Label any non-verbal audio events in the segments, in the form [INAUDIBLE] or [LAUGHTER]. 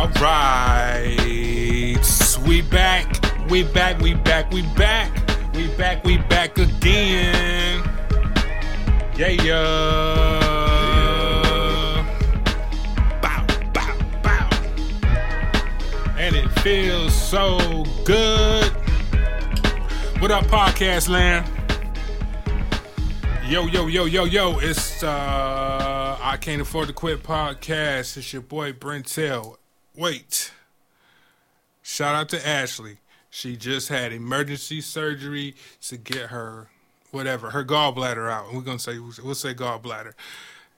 All right, we back, we back, we back, we back, we back, we back again. Yeah, yeah. Bow, bow, bow. And it feels so good. What up, podcast land? Yo, yo, yo, yo, yo. It's uh I Can't Afford to Quit podcast. It's your boy Brentel. Wait. Shout out to Ashley. She just had emergency surgery to get her whatever, her gallbladder out. And we're gonna say we'll say gallbladder.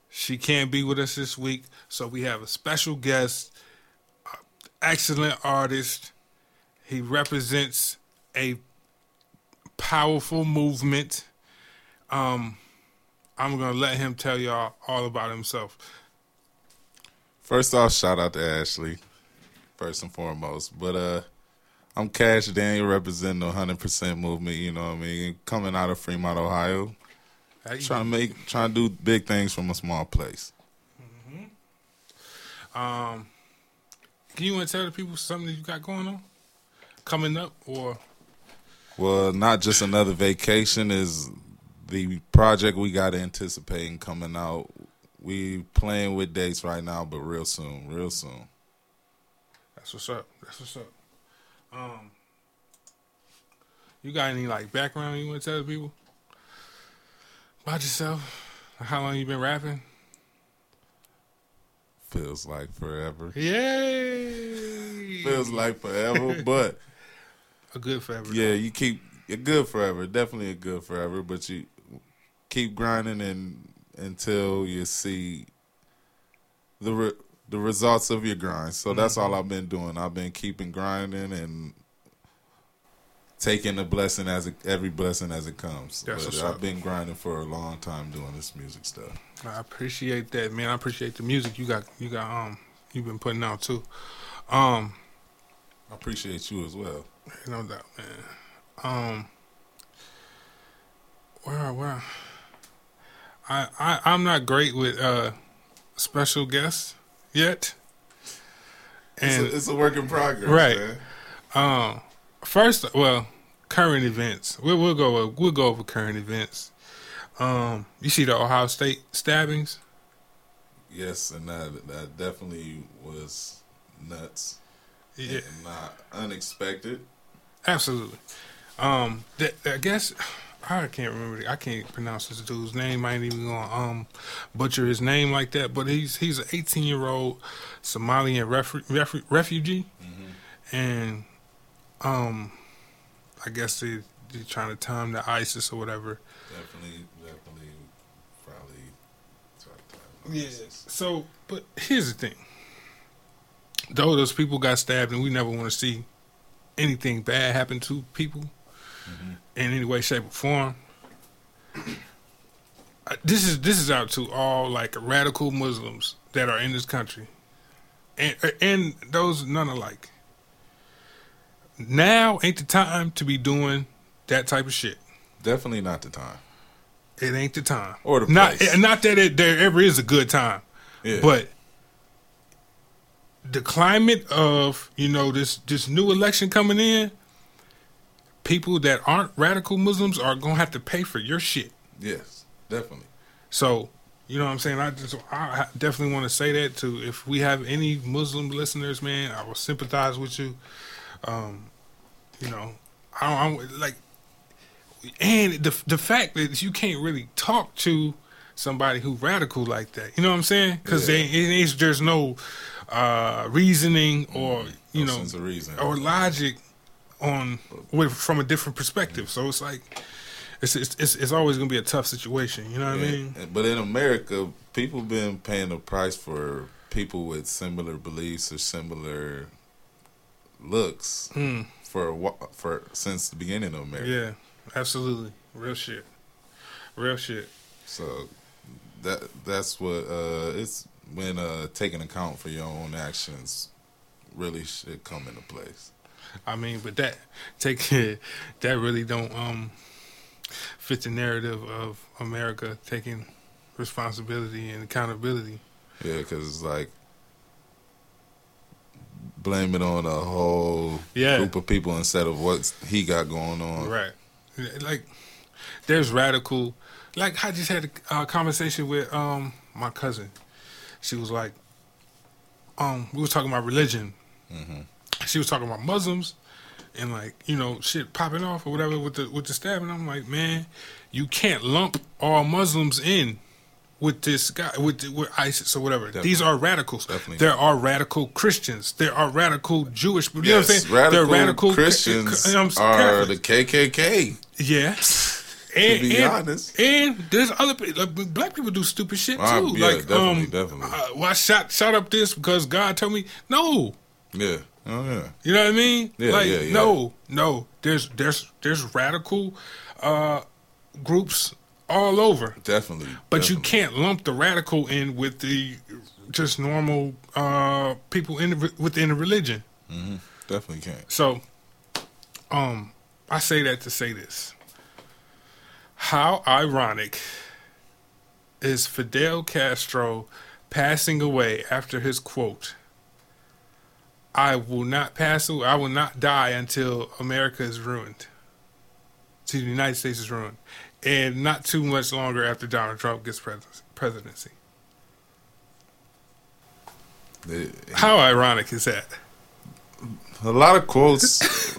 She can't be with us this week, so we have a special guest, uh, excellent artist. He represents a powerful movement. Um, I'm gonna let him tell y'all all about himself. First off, shout out to Ashley, first and foremost. But uh, I'm Cash Daniel representing the 100% movement. You know what I mean? Coming out of Fremont, Ohio, trying to make, trying to do big things from a small place. Um, can you want to tell the people something that you got going on coming up, or Well, not just another vacation is the project we got anticipating coming out. We playing with dates right now, but real soon, real soon. That's what's up? That's what's up. Um, you got any like background you want to tell the people about yourself? How long you been rapping? Feels like forever. Yay! Feels like forever, [LAUGHS] but a good forever. yeah, you keep you're good forever. Definitely a good forever, but you keep grinding and until you see the re, the results of your grind. So that's all I've been doing. I've been keeping grinding and taking the blessing as it, every blessing as it comes. That's but I've been grinding for a long time doing this music stuff. I appreciate that, man. I appreciate the music you got. You got um, you've been putting out too. Um, I appreciate you as well. no doubt, man. Um, where where? I I I'm not great with uh special guests yet. It's, And a, it's a work in progress, Right. um, first, well, current events. We'll we'll go we'll go over current events. Um, you see the Ohio State stabbings. Yes, and that that definitely was nuts. Yeah, and not unexpected. absolutely. Um, th- I guess I can't remember. I can't pronounce this dude's name. I ain't even gonna um butcher his name like that. But he's he's an 18 year old Somalian refu- refu- refugee, and um, I guess they they're trying to time the ISIS or whatever. Definitely, definitely, probably. Yes. So, but here's the thing. Though those people got stabbed, and we never want to see anything bad happen to people in any way, shape, or form. This is this is out to all like radical Muslims that are in this country, and uh, and those none alike. Now ain't the time to be doing that type of shit. Definitely not the time. It ain't the time. Or the not place. not that it, there ever is a good time. Yeah. But the climate of you know this this new election coming in, people that aren't radical Muslims are gonna have to pay for your shit. yes, definitely. So you know what I'm saying. I just I definitely want to say that to if we have any Muslim listeners, man, I will sympathize with you. Um, you know, I don't I'm, like, and the the fact that you can't really talk to somebody who radical like that. You know what I'm saying? Because Yeah. there's no uh, reasoning or you No know sense of reason. or logic on with from a different perspective. So it's like it's it's it's, it's always gonna be a tough situation. You know what I mean? But in America, people been paying the price for people with similar beliefs or similar looks Mm. for a for since the beginning of America. Yeah, absolutely. Real shit. Real shit. So that that's what uh it's when uh taking account for your own actions really should come into place. I mean, but that take that really don't um fit the narrative of America taking responsibility and accountability. Yeah, because it's like blame it on a whole Yeah. group of people instead of what he got going on. Right. Like, there's radical. Like, I just had a uh, conversation with um my cousin. She was like, um, we were talking about religion. She was talking about Muslims and like you know shit popping off or whatever with the with the stabbing. I'm like, man, you can't lump all Muslims in with this guy with with ISIS or whatever. These are radicals. Definitely. There are radical Christians. There are radical Jewish. You know what I'm Yes, saying? radical, They're radical Christians you know I'm are the KKK. Yeah. And, be and, honest. and there's other. Like, black people do stupid shit too. Ah, yeah, like, definitely, um, definitely. Uh, well, I shot shot up this because God told me. No, Yeah. Oh yeah. you know what I mean? Yeah, like, yeah, yeah. no, no. There's there's there's radical uh, groups all over, Definitely. but you can't lump the radical in with the just normal uh, people in the, within the religion. definitely can't. So, um, I say that to say this. How ironic is Fidel Castro passing away after his quote, I will not pass away, I will not die until America is ruined. To the United States is ruined. And not too much longer after Donald Trump gets pres- presidency. It- How ironic is that? a lot of quotes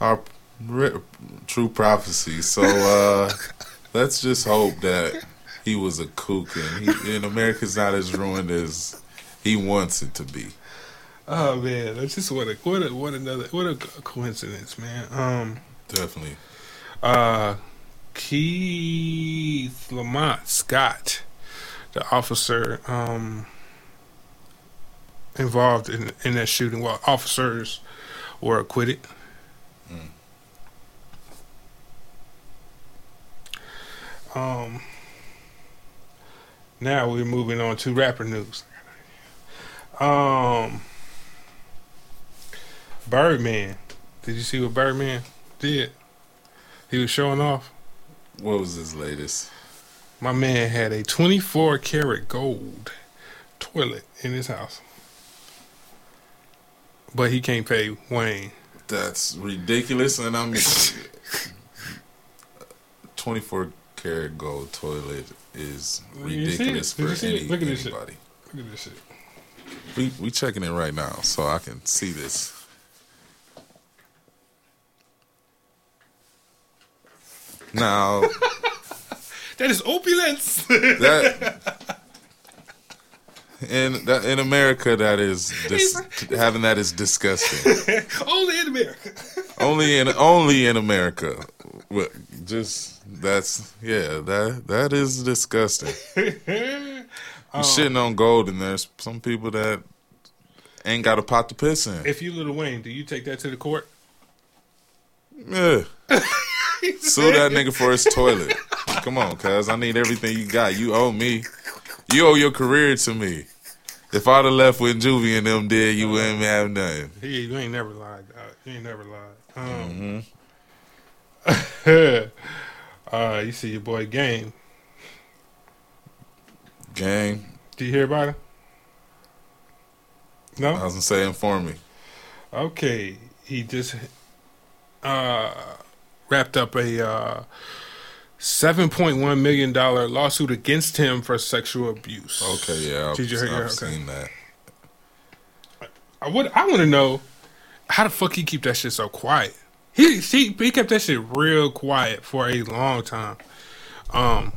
are re- true prophecies. So uh, let's just hope that he was a kook and, he, and America's not as ruined as he wants it to be. Oh man, that's just what a what a what another what a coincidence, man. Um Definitely. uh Keith Lamont Scott, the officer um involved in in that shooting while officers were acquitted. Um now we're moving on to rapper news. Um Birdman. Did you see what Birdman did? He was showing off. What was his latest? My man had a 24 karat gold toilet in his house. But he can't pay Wayne. That's ridiculous, and I'm 24 karat gold toilet is You see it? ridiculous for you see it? any, Look at this shit. anybody. Look at this shit. We we checking it right now, so I can see this. Now [LAUGHS] That is opulence. that [LAUGHS] in that in America that is dis, having that is disgusting. [LAUGHS] Only in America. only in only in America. Just that's yeah that that is disgusting. You shitting on gold, and there's some people that ain't got a pot to piss in. if you Lil Wayne, do you take that to the court? Yeah. [LAUGHS] Sue that nigga for his toilet. Come on, cuz I need everything you got. You owe me. You owe your career to me. If I'd have left when Juvie and them did, you wouldn't have nothing. He, you ain't never lied. Dog. You ain't never lied. Um, [LAUGHS] uh, you see your boy Game. Gang, Do you hear about him? No. I was gonna say, inform me. Okay, he just uh, wrapped up a uh, seven point one million dollar lawsuit against him for sexual abuse. Okay, yeah, Did you hear? I've seen that. I would. I want to know how the fuck he keep that shit so quiet. He he he kept that shit real quiet for a long time. Um,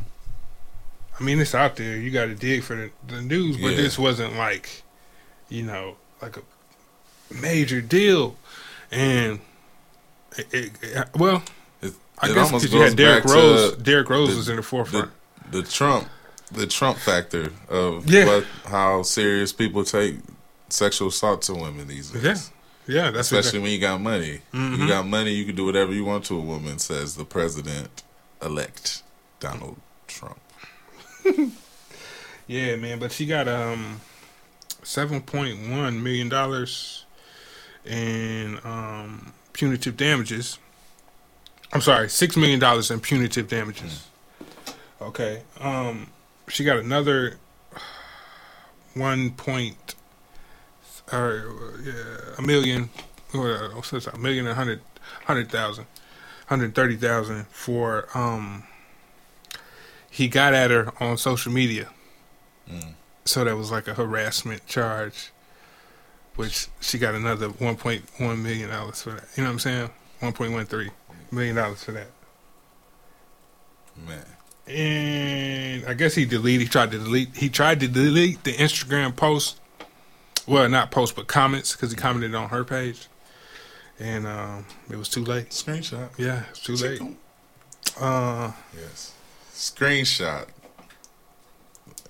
I mean it's out there. You got to dig for the, the news, but Yeah. this wasn't like, you know, like a major deal. And it, it, well, I it guess because you had Derrick Rose. Derrick Rose the- was in the the, forefront. the Trump, the Trump factor of Yeah. what, how serious people take sexual assault to women these days. yeah, yeah, that's Especially exactly. when you got money. Mhm. You got money, you can do whatever you want to a woman, says the president elect Donald Trump. [LAUGHS] Yeah, man, but she got um seven point one million dollars in um punitive damages. I'm sorry, six million dollars in punitive damages. Okay. Um she got another one point or yeah, a million, or what's this, a million and hundred hundred thousand, hundred thirty thousand for um. He got at her on social media, Mm. so that was like a harassment charge, which she got another one point one million dollars for that. You know what I'm saying? One point one three million dollars for that. Man. and I guess he deleted. He tried to delete. He tried to delete the Instagram post. Well, not post, but comments because he commented on her page, and um, it was too late. Screenshot. Yeah, it's too late. Uh, Yes. Screenshot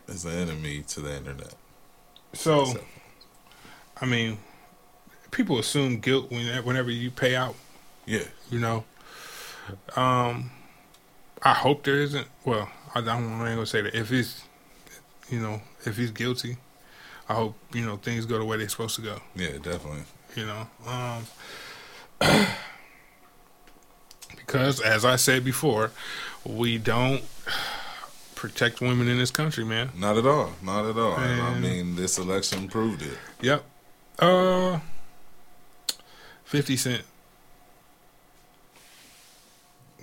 is the enemy to the internet. so So- I mean, people assume guilt when whenever you pay out. Yeah. You know, um, I hope there isn't. Well, I don't. I ain't gonna say that. If he's, you know, if he's guilty, I hope you know things go the way they're supposed to go. Yeah, definitely. you know um [CLEARS THROAT] because as i said before we don't protect women in this country man Not at all. Not at all. And I mean, this election proved it. yep uh 50 cent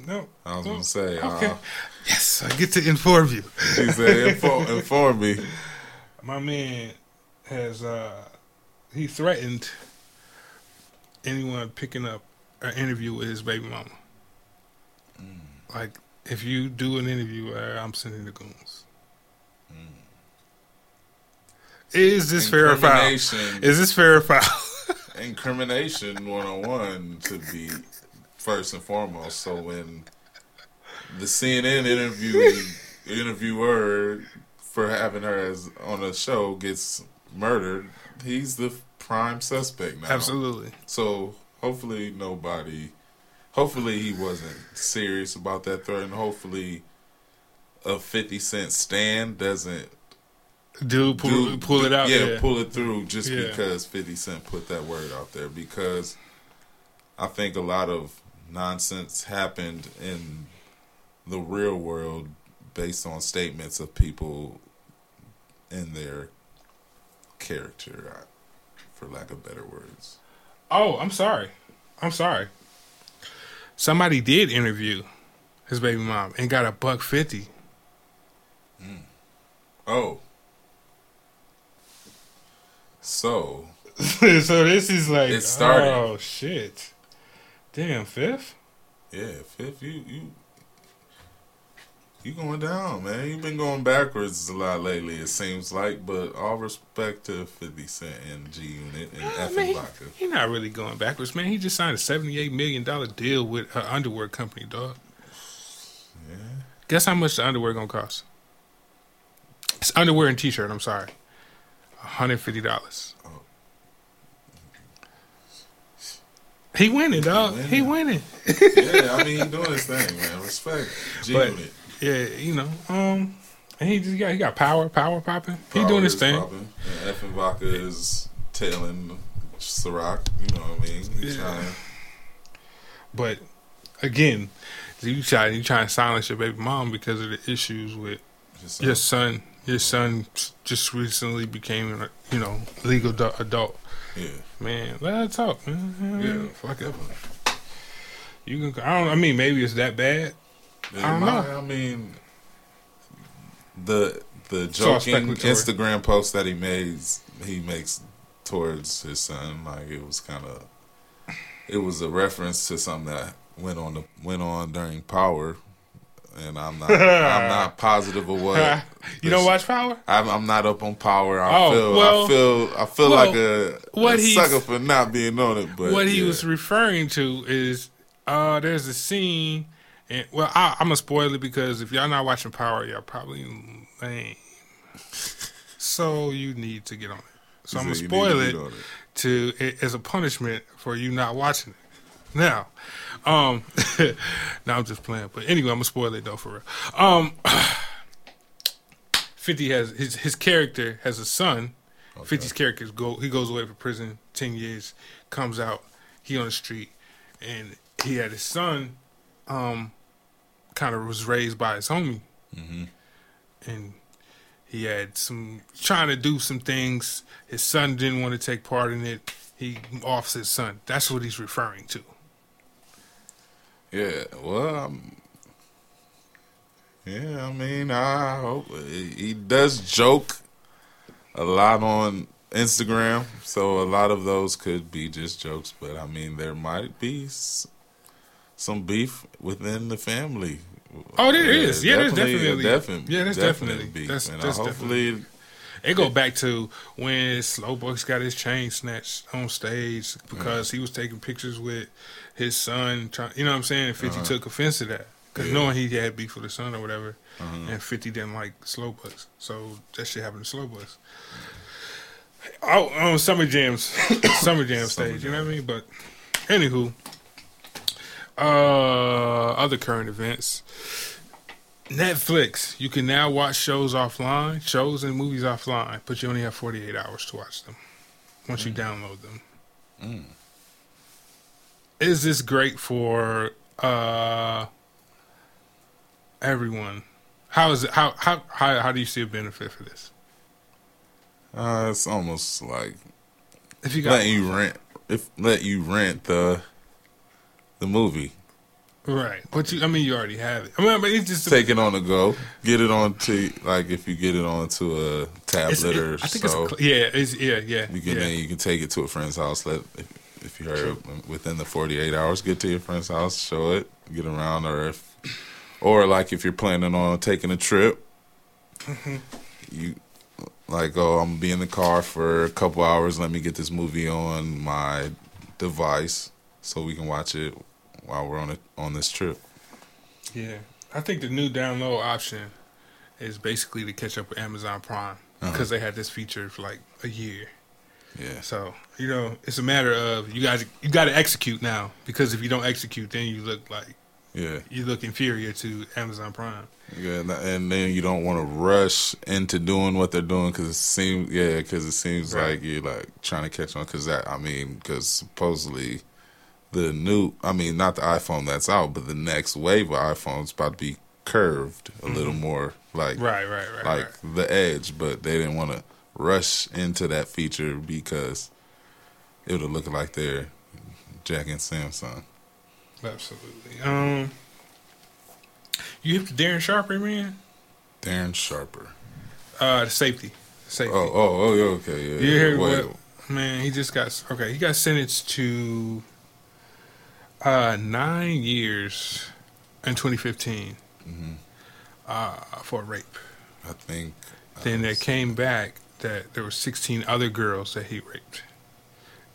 no I was gonna say. okay. Uh, [LAUGHS] yes i get to inform you. He said, inform, [LAUGHS] inform me. my man has uh he threatened anyone picking up an interview with his baby mama. Like if you do an interview i'm sending the goons. Is this fair or foul? Incrimination. is this fair or foul? [LAUGHS] Incrimination one on one to be first and foremost. So when the CNN interview interviewer for having her as on a show gets murdered, he's the prime suspect now. absolutely So hopefully nobody, hopefully he wasn't serious about that threat, and hopefully a Fifty Cent stand doesn't dude pull, do- pull it out Yeah, yeah, pull it through just Yeah. because 50 Cent put that word out there. Because I think a lot of nonsense happened in the real world based on statements of people in their character, for lack of better words. oh i'm sorry i'm sorry somebody did interview his baby mom and got a buck 50 hmm. Oh. So, [LAUGHS] so this is like It's starting. oh shit damn fifth yeah, Fifth, you, you, you going down, man. You've been going backwards a lot lately, it seems like. But all respect to 50 Cent and G Unit and Yeah, F man, and he, Vodka. he not really going backwards, man. He just signed a seventy-eight million dollar deal with an underwear company, dog. Yeah. Guess how much the underwear gonna cost? It's underwear and t-shirt. I'm sorry, hundred fifty dollars. He winning, dog. winning. He winning. yeah, I mean, he doing his thing, man. Respect. But- Yeah, you know. Um, and he just got he got power, power popping. He doing his thing. And Effen Vodka is tailing Ciroc. You know what I mean? He's Yeah. trying. But again, you try you trying to silence your baby mom because of the issues with Just, your son. Your son just recently became, a, you know, legal adult. Yeah. Man, let her talk, man. Yeah. fuck it. You can. I don't. I mean, maybe it's that bad. I don't my- know. I mean, the the joking. Instagram post that he makes he makes towards his son, like it was kind of, it was a reference to something that went on the went on during Power, and I'm not I'm [LAUGHS] not positive of what. [LAUGHS] you don't watch Power? I'm, I'm not up on Power. I Oh, feel well- I feel I feel well, like a, what a sucker for not being on it. But what he yeah. was referring to is uh there's a scene and well I, I'm gonna spoil it because if y'all not watching Power, y'all probably lame. [LAUGHS] so you need to get on it. So I'm gonna spoil need it to it. to it as a punishment for you not watching it. Now, um, [LAUGHS] now I'm just playing, but anyway, I'm gonna spoil it though for real. Um, [SIGHS] Fifty has his his character has a son. 50's character go he goes away for prison ten years, comes out, he on the street, and he had his son, um, kind of was raised by his homie, Mm-hmm. and he had some trying to do some things. His son didn't want to take part in it. He offs his son. That's what he's referring to. Yeah, well, um, yeah, I mean, I hope he does joke a lot on Instagram, so a lot of those could be just jokes. But I mean, there might be some beef within the family. Oh, there yeah, is. Yeah, there's definitely, definitely, yeah, there's definitely, definitely beef. That's, and that's hopefully, definitely. It go back to when Slowbucks got his chain snatched on stage because he was taking pictures with his son. Trying, you know what I'm saying? And 50 Uh-huh. took offense to that because Yeah. knowing he had beef with his son or whatever, Uh-huh. and 50 didn't like Slowbucks, so that shit happened to Slowbucks. Oh, on Summer Jams, [COUGHS] Summer Jam Summer stage, you know what I mean? But anywho, uh, other current events. Netflix, you can now watch shows offline, shows and movies offline, but you only have 48 hours to watch them once you download them. Mm. Is this great for uh everyone? How is it how how how, how do you see a benefit for this? uh, it's almost like If you got letting you rent, if let you rent the the movie, right, but you I mean you already have it. I mean, but it's just take it on the go, get it onto like if you get it onto a tablet it- or I think so. it's yeah, it's yeah, yeah. You can yeah. then you can take it to a friend's house. Let if, if you heard within the forty eight hours, get to your friend's house, show it, get around, or if or like if you're planning on taking a trip, Mm-hmm. you like oh I'm gonna be in the car for a couple hours. Let me get this movie on my device so we can watch it while we're on it on this trip. Yeah, I think the new download option is basically to catch up with Amazon Prime Uh-huh. because they had this feature for like a year. Yeah, So you know, it's a matter of you guys you got to execute now because if you don't execute, then you look like yeah, you look inferior to Amazon Prime. yeah. And, and then you don't want to rush into doing what they're doing because it seems yeah because it seems Right. like you're like trying to catch on because that I mean because supposedly the new I mean not the iPhone that's out but the next wave of iPhones about to be curved a little mm-hmm. more like Right, right, right, like right. the edge but they didn't want to rush into that feature because it would have looked like they're Jack and Samsung. Absolutely. Um, you hit the Darren Sharper man. Darren Sharper. Uh, the safety, safety. Oh, oh, oh, yeah, okay, yeah. You Wait, what? Man, he just got okay. He got sentenced to uh nine years in 2015 Mhm. uh, for rape. I think. Then it came back that there were 16 other girls that he raped.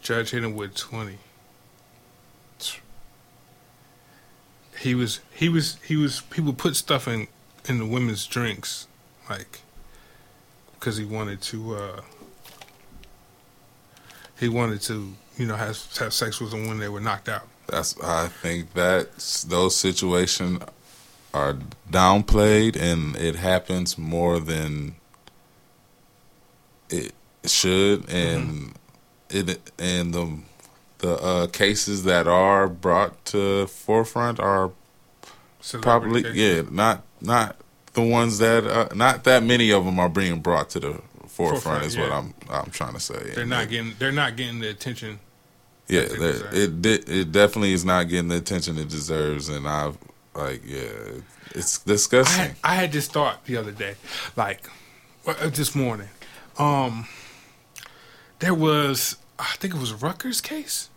Judge hit him with 20. He was he was he was would put stuff in in the women's drinks, like because he wanted to. uh He wanted to, you know, have have sex with them when they were knocked out. That's I think that those situations are downplayed and it happens more than it should and it and the the uh, cases that are brought to forefront are probably Celebrity yeah not not the ones that uh, not that many of them are being brought to the forefront, Forefront, is what. I'm I'm trying to say. They're not getting they're not getting the attention. Yeah, That's that, exact. it it definitely is not getting the attention it deserves, and I've like yeah, it's I disgusting. had, I had this thought the other day, like uh, this morning. Um, there was, I think it was a Rutgers case.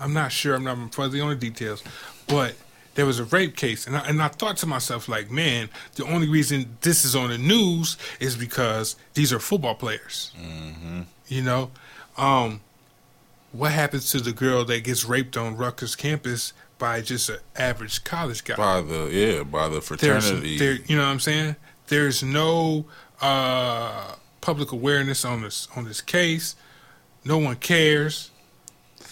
I'm not sure. I'm not fuzzy on the details, but there was a rape case, and I, and I thought to myself, like, man, the only reason this is on the news is because these are football players. hmm You know, um, what happens to the girl that gets raped on Rutgers campus by just an average college guy? By the yeah, by the there's fraternity. there you know what I'm saying? There's no uh public awareness on this on this case. No one cares.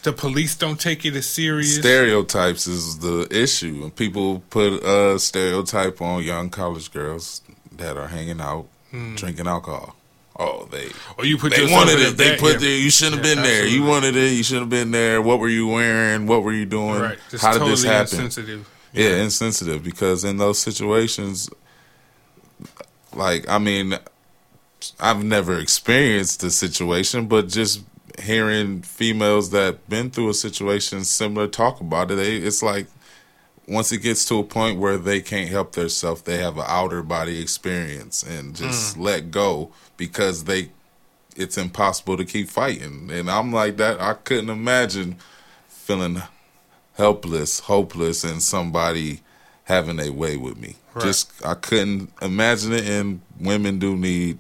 The police don't take it as serious. Stereotypes is the issue, and people put a stereotype on young college girls that are hanging out, Hmm. drinking alcohol. Oh, they or you put they wanted it. They put yeah, the. You shouldn't have Yeah, been there. You wanted it. You shouldn't have been there. What were you wearing? What were you doing? right. Just How did this happen? insensitive. yeah, insensitive because in those situations, like I mean, I've never experienced the situation, but just hearing females that been through a situation similar talk about it, they, it's like once it gets to a point where they can't help themselves, they have an outer body experience and just mm. let go because they it's impossible to keep fighting. And I'm like that. I couldn't imagine feeling helpless, hopeless, and somebody having a way with me. Right. Just I couldn't imagine it. And women do need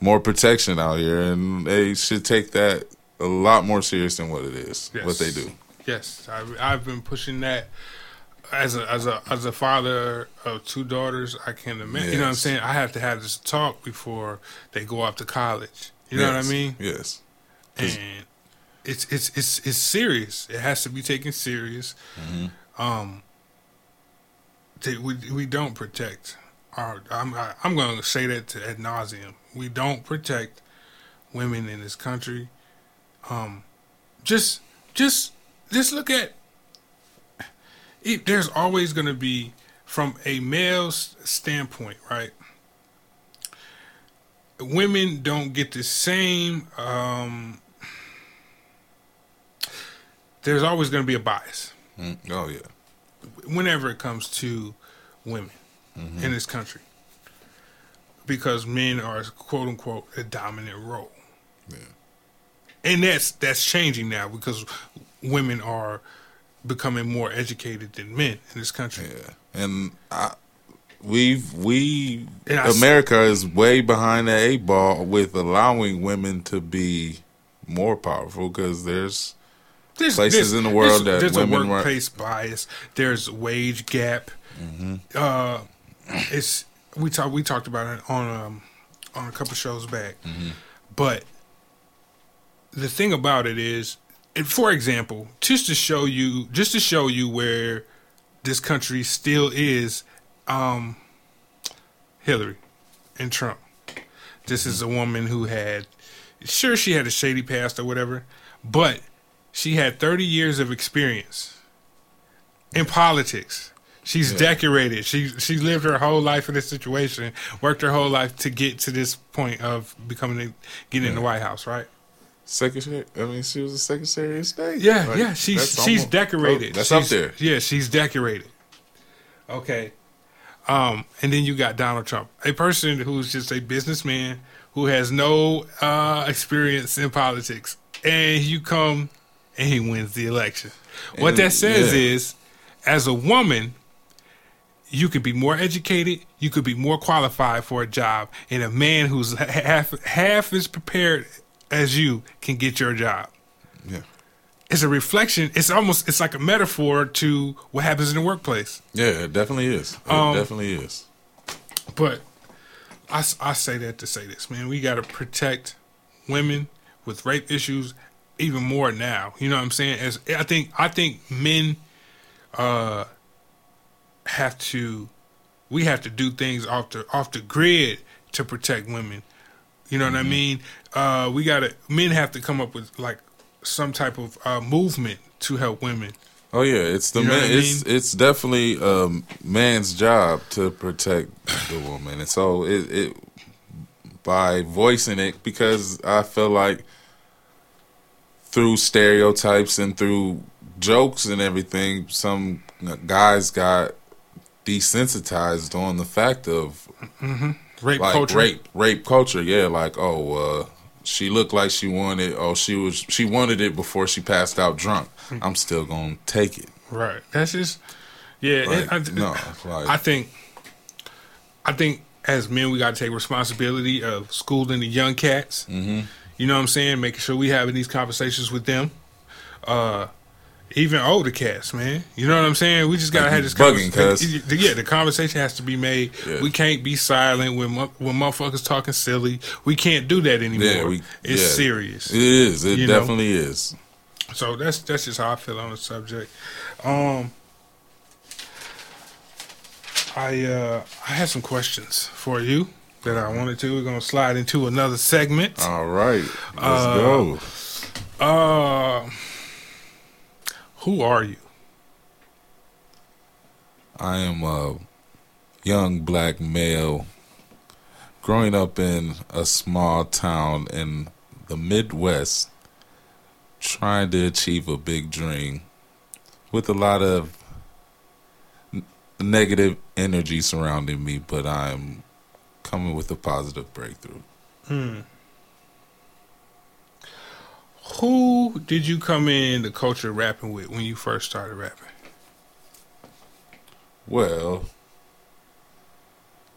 more protection out here, and they should take that a lot more serious than what it is. Yes. What they do. Yes, I've, I've been pushing that as a as a as a father of two daughters, I can't imagine. Yes. You know what I'm saying? I have to have this talk before they go off to college. You yes. know what I mean? Yes. And it's it's it's it's serious. It has to be taken serious. Mm-hmm. Um. We we don't protect our. I'm I, am i am going to say that to ad nauseum. We don't protect women in this country. Um, just just just look at it, there's always going to be, from a male standpoint, right? Women don't get the same. Um, there's always going to be a bias. Mm, oh yeah. Whenever it comes to women mm-hmm. in this country, because men are quote unquote a dominant role. Yeah. And that's that's changing now because women are becoming more educated than men in this country. Yeah, and I, we've we America is way behind the eight ball with allowing women to be more powerful because there's, there's, places there's, in the world that there's women a workplace bias. There's wage gap. Mm-hmm. Uh, it's we talked we talked about it on um, on a couple shows back, mm-hmm. but the thing about it is for example, just to show you, just to show you where this country still is, um, Hillary and Trump. This is a woman who had, sure, she had a shady past or whatever, but she had 30 years of experience in politics. She's yeah. decorated. She she lived her whole life in this situation, worked her whole life to get to this point of becoming getting yeah. in the White House, right? Secretary. I mean, she was a Secretary of State. Yeah, like, yeah. She's she's almost, decorated. That's she's, up there. Yeah, she's decorated. Okay. Um, and then you got Donald Trump, a person who's just a businessman who has no uh, experience in politics, and you come and he wins the election. And, what that says yeah. is, as a woman, you could be more educated, you could be more qualified for a job, and a man who's half half as prepared as you can get your job. Yeah. It's a reflection. It's almost it's like a metaphor to what happens in the workplace. Yeah, it definitely is. It um, definitely is. But I, I say that to say this, man. We got to protect women with rape issues even more now. You know what I'm saying? As I think I think men uh have to we have to do things off the off the grid to protect women. You know what mm-hmm. I mean? Uh, we got to men have to come up with like some type of uh, movement to help women. Oh yeah, it's the you know man. I mean? It's it's definitely a um, man's job to protect the woman, and so it, it by voicing it because I feel like through stereotypes and through jokes and everything, some guys got desensitized on the fact of mm-hmm. rape like culture. Rape, rape culture. Yeah, like oh, uh, she looked like she wanted. Oh, she was. She wanted it before she passed out drunk. Hmm. I'm still gonna take it. Right. That's just. Yeah. Like, I, no. Like, I think. I think as men, we got to take responsibility of schooling the young cats. Mm-hmm. You know what I'm saying? Making sure we having these conversations with them. Uh, even older cats, man. You know what I'm saying? We just gotta like have this bugging, conversation. Yeah, the conversation has to be made. Yeah. We can't be silent when when motherfuckers talking silly. We can't do that anymore. Yeah, we, it's yeah. serious. It is. It definitely know? is. So that's that's just how I feel on the subject. Um, I uh, I had some questions for you that I wanted to. We're gonna slide into another segment. All right, let's uh, go. Uh who are you? I am a young black male growing up in a small town in the Midwest, trying to achieve a big dream with a lot of negative energy surrounding me, but I'm coming with a positive breakthrough. Hmm. Who did you come in the culture rapping with when you first started rapping? Well,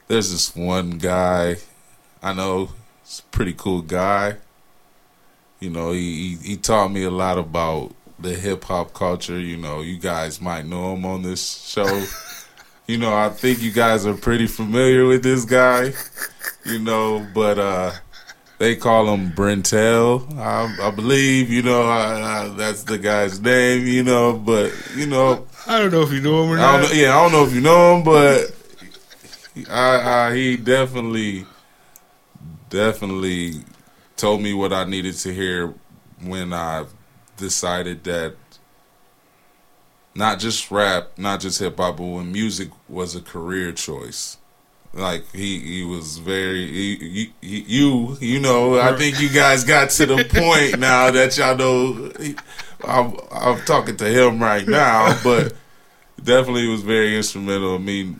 there's this one guy I know, he's a pretty cool guy. You know, he, he, he taught me a lot about the hip hop culture. You know, you guys might know him on this show. [LAUGHS] you know, I think you guys are pretty familiar with this guy. You know, but uh they call him Brentel, I, I believe. You know, I, I, that's the guy's name. You know, but you know, I don't know if you know him or I not. don't know, yeah, I don't know if you know him, but I, I, he definitely, definitely told me what I needed to hear when I decided that not just rap, not just hip hop, but when music was a career choice. Like he, he was very he, he, you you know I think you guys got to the [LAUGHS] point now that y'all know I'm, I'm talking to him right now, but definitely was very instrumental in me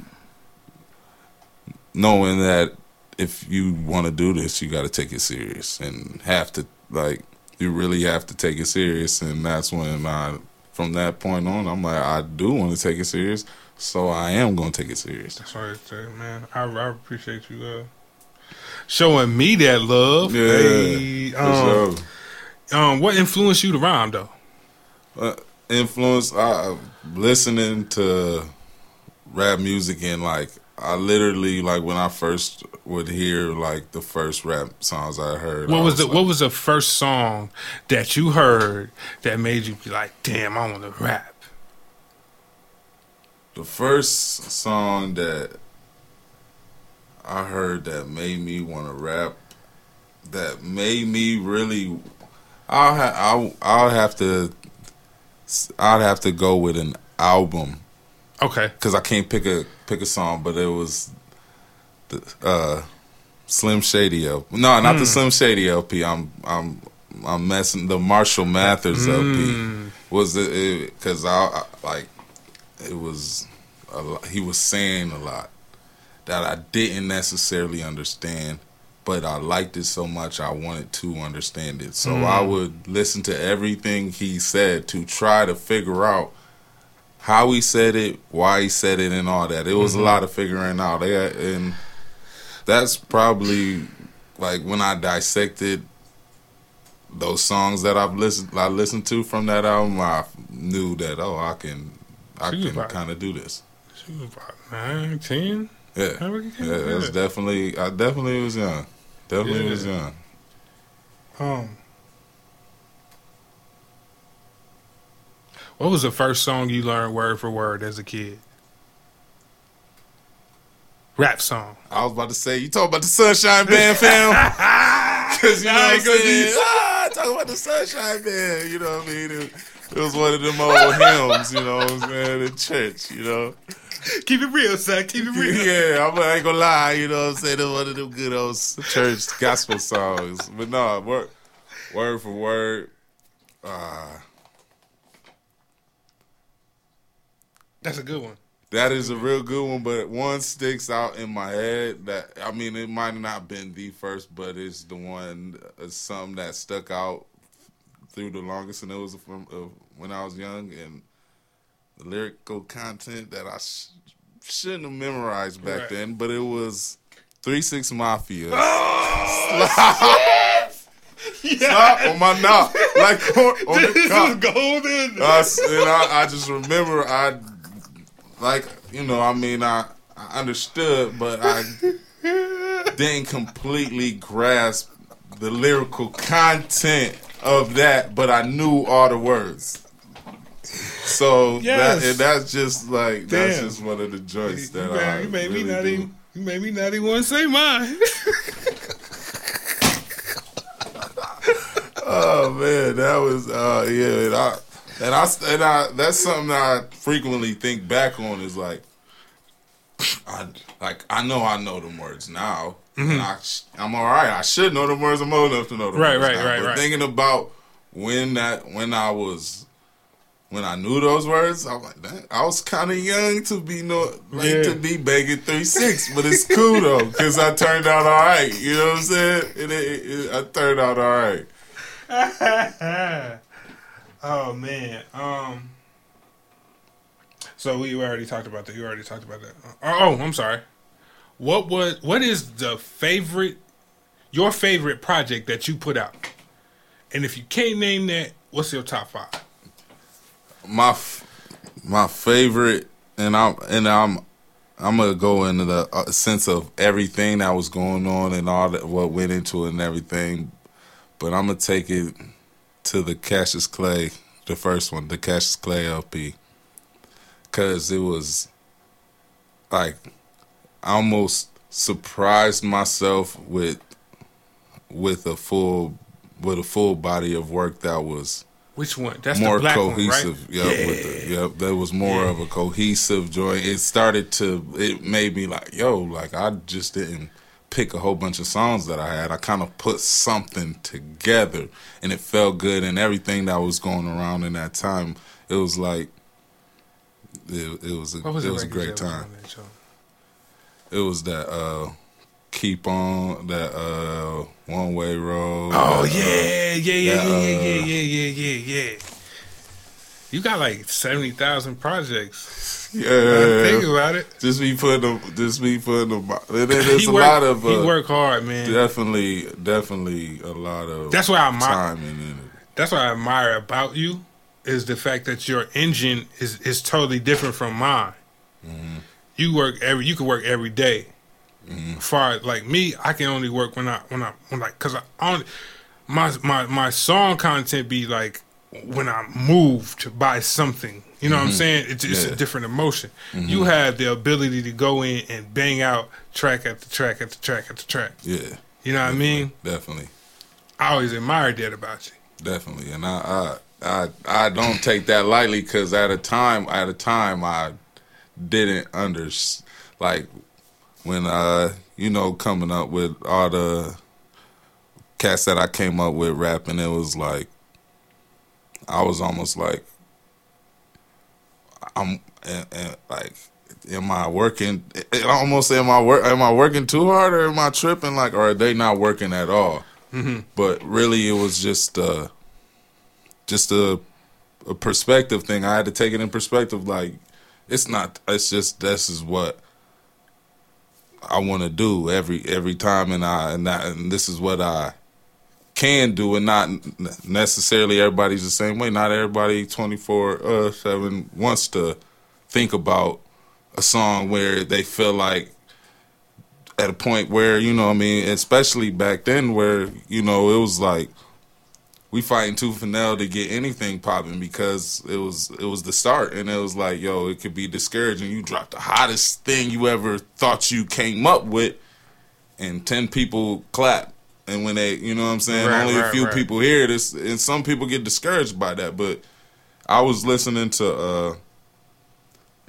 knowing that if you want to do this, you got to take it serious and have to like you really have to take it serious. And that's when I, from that point on, I'm like, I do want to take it serious, so I am going to take it serious. That's what I say, man. I, I appreciate you uh, showing me that love. Yeah, Hey, um, sure. um, what influenced you to rhyme though? uh, influence I listening to rap music and like I literally like when I first would hear like the first rap songs I heard. What I was the like, What was the first song that you heard that made you be like, "Damn, I want to rap"? The first song that I heard that made me want to rap? That made me really. I'll ha- I'll I'll have to. I'd have to go with an album Okay, because I can't pick a pick a song, but it was the uh, Slim Shady LP. No, not the Slim Shady LP. I'm I'm I'm messing. The Marshall Mathers LP was it because I, I like it was a lot, he was saying a lot that I didn't necessarily understand. But I liked it so much, I wanted to understand it. So I mm. would listen to everything he said to try to figure out how he said it, why he said it, and all that. It was a mm-hmm. lot of figuring out. And that's probably like when I dissected those songs that I've listened I listened to from that album. I knew that oh, I can I can kind of do this. she was about nine, ten. Yeah, yeah. It was Yeah. definitely I definitely was young. Definitely Yeah. was young. Um, what was the first song you learned word for word as a kid? Rap song. I was about to say you talk about the Sunshine Band, fam. [LAUGHS] [LAUGHS] Because you know what I'm saying. Ah, talk about the Sunshine Band. You know what I mean? It, was one of them old hymns. You know what I'm saying? In church. You know. Keep it real, son. Keep it real. Yeah, I'm, I ain't gonna lie. You know what I'm saying? It was one of them good old church gospel songs. But no, word, word for word. Uh, That's a good one. That is a real good one, but one sticks out in my head. That I mean, it might not have been the first, but it's the one. Something that stuck out through the longest, and it was from uh, when I was young, and the lyrical content that I sh- shouldn't have memorized back Right. then, but it was Three Six Mafia. Oh, [LAUGHS] Stop on my knob, like on, on the this cop. is golden. And I, I just remember I like you know I mean I, I understood but I [LAUGHS] didn't completely grasp the lyrical content of that but I knew all the words so Yes. that and that's just like that's just one of the joints you that made, I you made really me not do. even. You made me not even want to say mine. [LAUGHS] [LAUGHS] Oh man, that was uh yeah, and I and I and I that's something I frequently think back on is like [SNIFFS] I like I know I know them words now. And I, I'm all right. I should know the words. I'm old enough to know them Right, words right, now. right, but right. thinking about when that when I was when I knew those words, I'm like, Dang, I was kind of young to be no like Yeah. to be begging three six, but it's cool though because I turned out all right. You know what I'm saying? It, it, it, I turned out all right. [LAUGHS] oh man. Um. So we already talked about that. You already talked about that. Oh, oh, I'm sorry. What was what is the favorite your favorite project that you put out? And if you can't name that, what's your top five? my f- my favorite, and I'm and I'm I'm gonna go into the uh, sense of everything that was going on and all that what went into it and everything, but I'm gonna take it to the Cassius Clay, the first one, the Cassius Clay LP, because it was like I almost surprised myself with with a full with a full body of work that was Which one? That's more the black cohesive. one, right? Yep, with the, yep. That was more of a cohesive joint. It started to. It made me like, yo, like I just didn't pick a whole bunch of songs that I had. I kind of put something together, and it felt good. And everything that was going around in that time, it was like, it, it was a, was it was a record great that was time. On that show? It was that uh, keep on that uh, one way road. Oh that, uh, yeah, yeah, yeah, that, yeah, uh, yeah, yeah, yeah, yeah, yeah. You got like seventy thousand projects. yeah. Think about it. Just be putting them. Just be putting them. There- There's he a work, lot of. he Uh, work hard, man. definitely, definitely a lot of. That's why I admire. timing in it. That's what I admire about you is the fact that your engine is is totally different from mine. Mm-hmm. You work every. You can work every day. Far like me, I can only work when I when I when like because I only my my my song content be like when I'm moved by something. You know what I'm saying? It's, it's Mm-hmm. Yeah. Mm-hmm. a different emotion. You have the ability to go in and bang out track after track after track after track. Yeah, You know what I mean? definitely, I always admired that about you. definitely, and I, I, I, I don't take that lightly because at a time, at a time, I didn't under like when uh, you know, coming up with all the cats that I came up with rapping, it was like I was almost like I'm and, and like am I working it, almost am I work am I working too hard or am I tripping like or are they not working at all? But really it was just uh just a a perspective thing. I had to take it in perspective like it's not it's just this is what I want to do every every time and I and that and this is what I can do and not necessarily everybody's the same way. Not everybody 24 uh 7 wants to think about a song where they feel like at a point where, you know, I mean, especially back then where, you know, it was like we fighting tooth and nail to get anything popping because it was it was the start. And it was like, yo, it could be discouraging. You dropped the hottest thing you ever thought you came up with. And 10 people clap. And when they you know what i'm saying? Right, only a few right. people hear this. And some people get discouraged by that. But i was listening to uh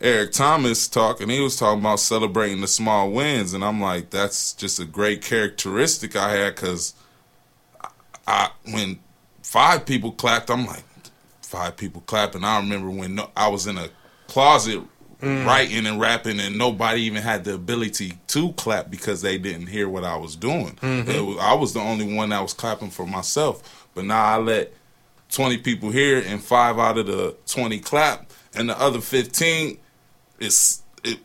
eric thomas talk and he was talking about celebrating the small wins. And i'm like that's just a great characteristic i had because I, when five people clapped i'm like five people clapping i remember when no, i was in a closet mm. writing and rapping, and nobody even had the ability to clap because they didn't hear what I was doing. Mm-hmm. It was, I was the only one that was clapping for myself. But now I let 20 people hear, and five out of the 20 clap, and the other 15 is it,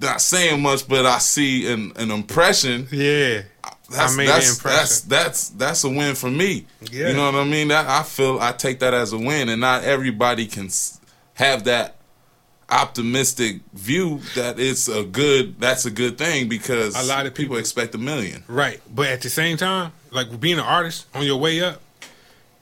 not saying much, but I see an, an impression Yeah. That's, I made that's. That's that's that's a win for me. Yeah. You know what I mean? That I feel I take that as a win, and not everybody can have that optimistic view that it's a good. That's a good thing because A lot of people- expect a million. Right. But at the same time, like being an artist on your way up,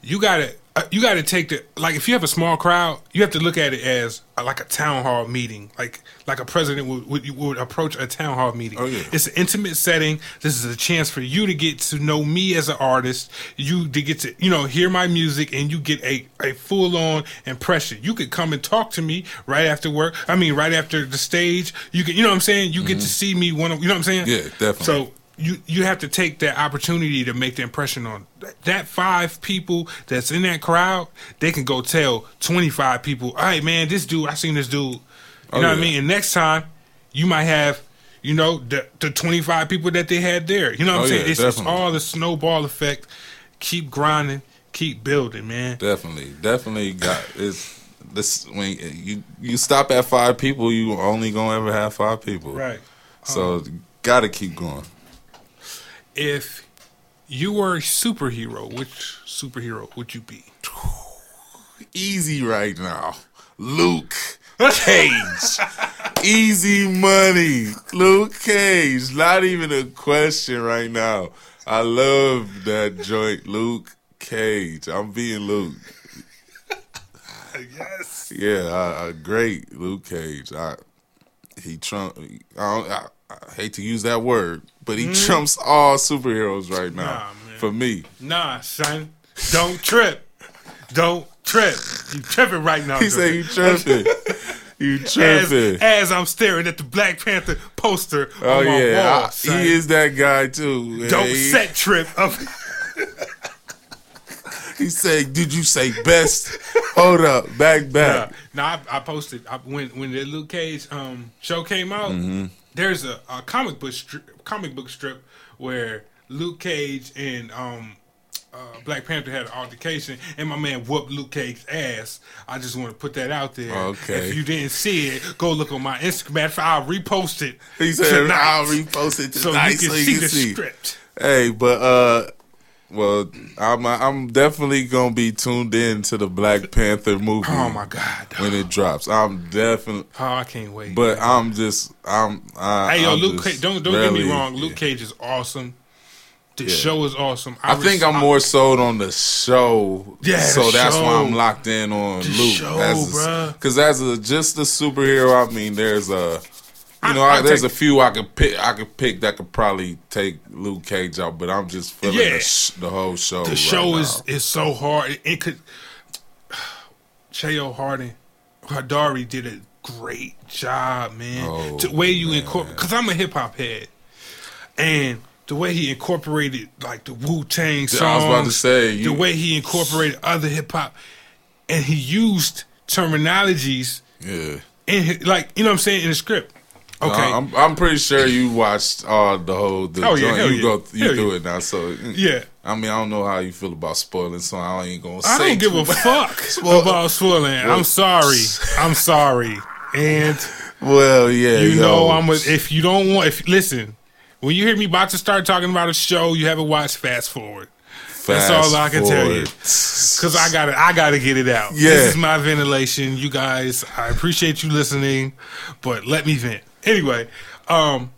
you gotta you got to take the like if you have a small crowd, you have to look at it as uh, like a town hall meeting, like like a president would would, would approach a town hall meeting. Oh, yeah. It's an intimate setting. This is a chance for you to get to know me as an artist. You to get to you know hear my music, and you get a a full on impression. You could come and talk to me right after work. I mean, right after the stage. You can you know what I'm saying. You get to see me one of you know what I'm saying. Mm-hmm. Yeah, definitely. So you you have to take that opportunity to make the impression on that five people that's in that crowd. They can go tell twenty five people, "All right, man, this dude, I seen this dude." You Oh, know what I mean? And next time, you might have. You know the the twenty five people that they had there. You know what Oh, I'm saying? yeah, it's just all the snowball effect. Keep grinding, keep building, man. Definitely, definitely got it's this when you you stop at five people, you only gonna ever have five people. Right. So uh-huh. gotta keep going. If you were a superhero, which superhero would you be? [LAUGHS] Easy right now, Luke Cage. [LAUGHS] Easy money, Luke Cage. Not even a question right now. I love that joint, Luke Cage. I'm being Luke. [LAUGHS] Yes. Yeah, uh, uh, great Luke Cage. I he trump. I, I, I hate to use that word, but he mm. trumps all superheroes right now Nah, for me. Nah, son. Don't trip. Don't trip. You tripping right now. He said you tripping. [LAUGHS] you as, tripping. as I'm staring at the Black Panther poster oh on my yeah, wall, I- he is that guy too. Don't He- set trip of [LAUGHS] He said, "Did you say best? Hold up, back back." nah, I, I posted I, when when the Luke Cage um, show came out. Mm-hmm. There's a, a comic book strip, comic book strip where Luke Cage and um, uh, Black Panther had an altercation, and my man whooped Luke Cage's ass. I just want to put that out there. Okay. If you didn't see it, go look on my Instagram. Matter of fact, I'll repost it. He said, tonight "I'll repost it tonight so you can so see you the can see." script. Hey, but uh, well, I'm I'm definitely gonna be tuned in to the Black Panther movie. Oh my god! when it drops. I'm definitely, Oh, I can't wait. but I'm just, I'm. I, hey, yo, I'm Luke, Cage, don't don't get me wrong. Luke yeah. Cage is awesome. The Yeah. show is awesome. I think res- I'm more sold on the show. Yeah, so that's why. I'm locked in on The Luke. show, bruh. Because as a just a superhero, I mean, there's a. You know, I, I there's take- a few I could pick. I could pick that could probably take Luke Cage out, but I'm just feeling Yeah. the, sh- the whole show. The right show now. is is so hard. It, it could. Cheo Harden, Hodari did a great job, man. Oh, the way you incorporate, because I'm a hip hop head, and the way he incorporated like the Wu Tang songs. I was about to say, you- the way he incorporated other hip hop, and he used terminologies yeah. in like you know what I'm saying in the script. Okay, No, I'm I'm pretty sure you watched all the whole the Oh, yeah, you yeah. go you Hell do yeah. it now. So mm. yeah. I mean, I don't know how you feel about spoiling, so I ain't gonna I say. don't give a fuck [LAUGHS] Well- about spoiling. I'm sorry. I'm sorry. And [LAUGHS] Well, yeah, you yo. know I'm a, if you don't want if listen, when you hear me about to start talking about a show you haven't watched, fast forward. That's all I can tell you. Cause I gotta I gotta get it out. Yeah. This is my ventilation. You guys, I appreciate you listening, but let me vent. Anyway, um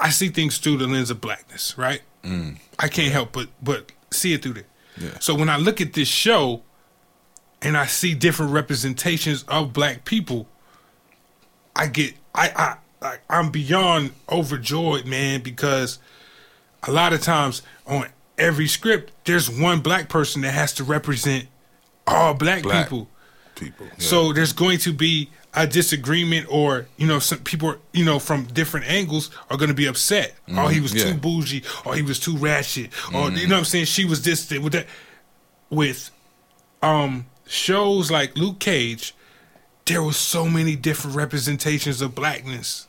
I see things through the lens of blackness, right? Mm. I can't help but but see it through there. Yeah. So when I look at this show and I see different representations of black people, I get I I, I I'm beyond overjoyed, man, because a lot of times on every script there's one black person that has to represent all black, Black. people. people. yeah. So there's going to be a disagreement, or you know, some people, you know, from different angles are going to be upset. Oh, he was yeah. too bougie, or he was too ratchet, or you know, what I'm saying she was this with that. With um shows like Luke Cage, there was so many different representations of blackness.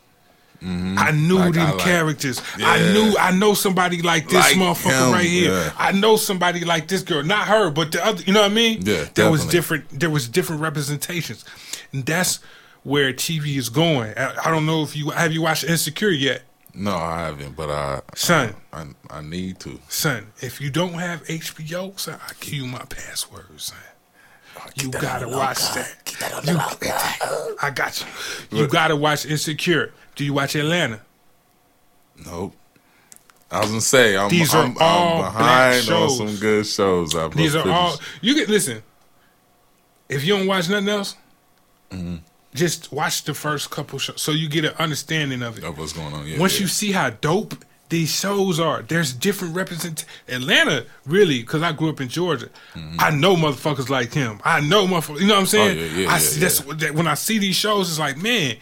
Mm-hmm. I knew Like, them I like- characters. I knew I know somebody like this Like motherfucker him, right here. yeah. I know somebody like this girl, not her, but the other. You know what I mean? Yeah, there was different. There was different representations, and that's where TV is going. I, I don't know if you have you watched Insecure yet, no, I haven't, but I, son. I, I need to. Son, if you don't have HBO, son, I give you my password, son. You gotta watch that. You- I got you. You gotta watch Insecure. Do you watch Atlanta? Nope. I was gonna say I'm, These I'm, are all I'm black behind on shows. some good shows. I've These are finished. all you can listen. If you don't watch nothing else, Mm-hmm. just watch the first couple shows so you get an understanding of it. of what's going on. Yeah, Once yeah. you see how dope these shows are, there's different represent. Atlanta really, because I grew up in Georgia, I know motherfuckers like him. I know motherfuckers. You know what I'm saying? Mm-hmm. Oh, yeah, yeah, I yeah, that's what- that, when I see these shows, it's like, man,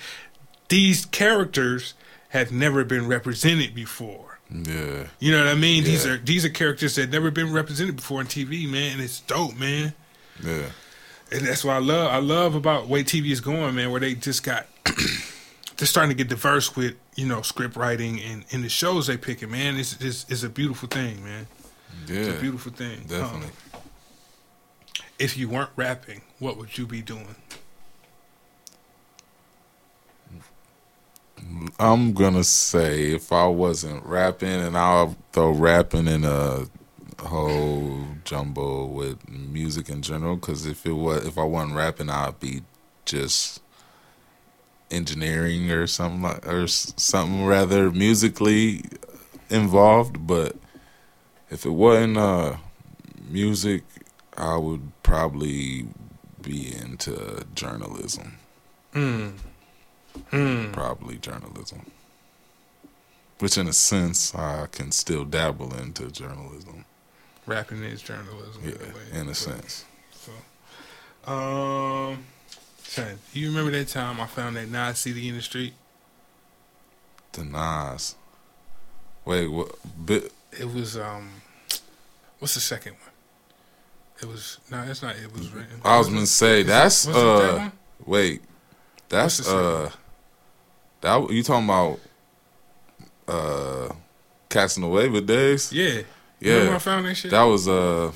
these characters have never been represented before. yeah, You know what I mean? These are these are characters that never been represented before on TV, man, and it's dope, man. yeah, And that's what I love. I love about the way TV is going, man. Where they just got, [CLEARS THROAT] they're starting to get diverse with you know script writing and, and the shows they picking, man. It's, it's it's a beautiful thing, man. Yeah. It's a beautiful thing. Definitely. Um, if you weren't rapping, what would you be doing? I'm gonna say if I wasn't rapping, and I'll throw rapping in a whole jumbo with music in general. Because if it was, if I wasn't rapping, I'd be just engineering or something like, or something rather musically involved. But if it wasn't uh, music, I would probably be into journalism. Hmm. Hmm. Probably journalism. Which, in a sense, I can still dabble into journalism. Rapping is journalism. Yeah, in a way. in a sense. So, um, you remember that time I found that Nas CD in the street? The Nas. Wait, what? Bit, It was um, what's the second one? It was no, it's not. It was written. I was gonna say that's that uh. one? Wait, that's What's the second uh. That you talking about? Uh, Casanova days. Yeah. You Remember I Yeah, found that shit? that was uh.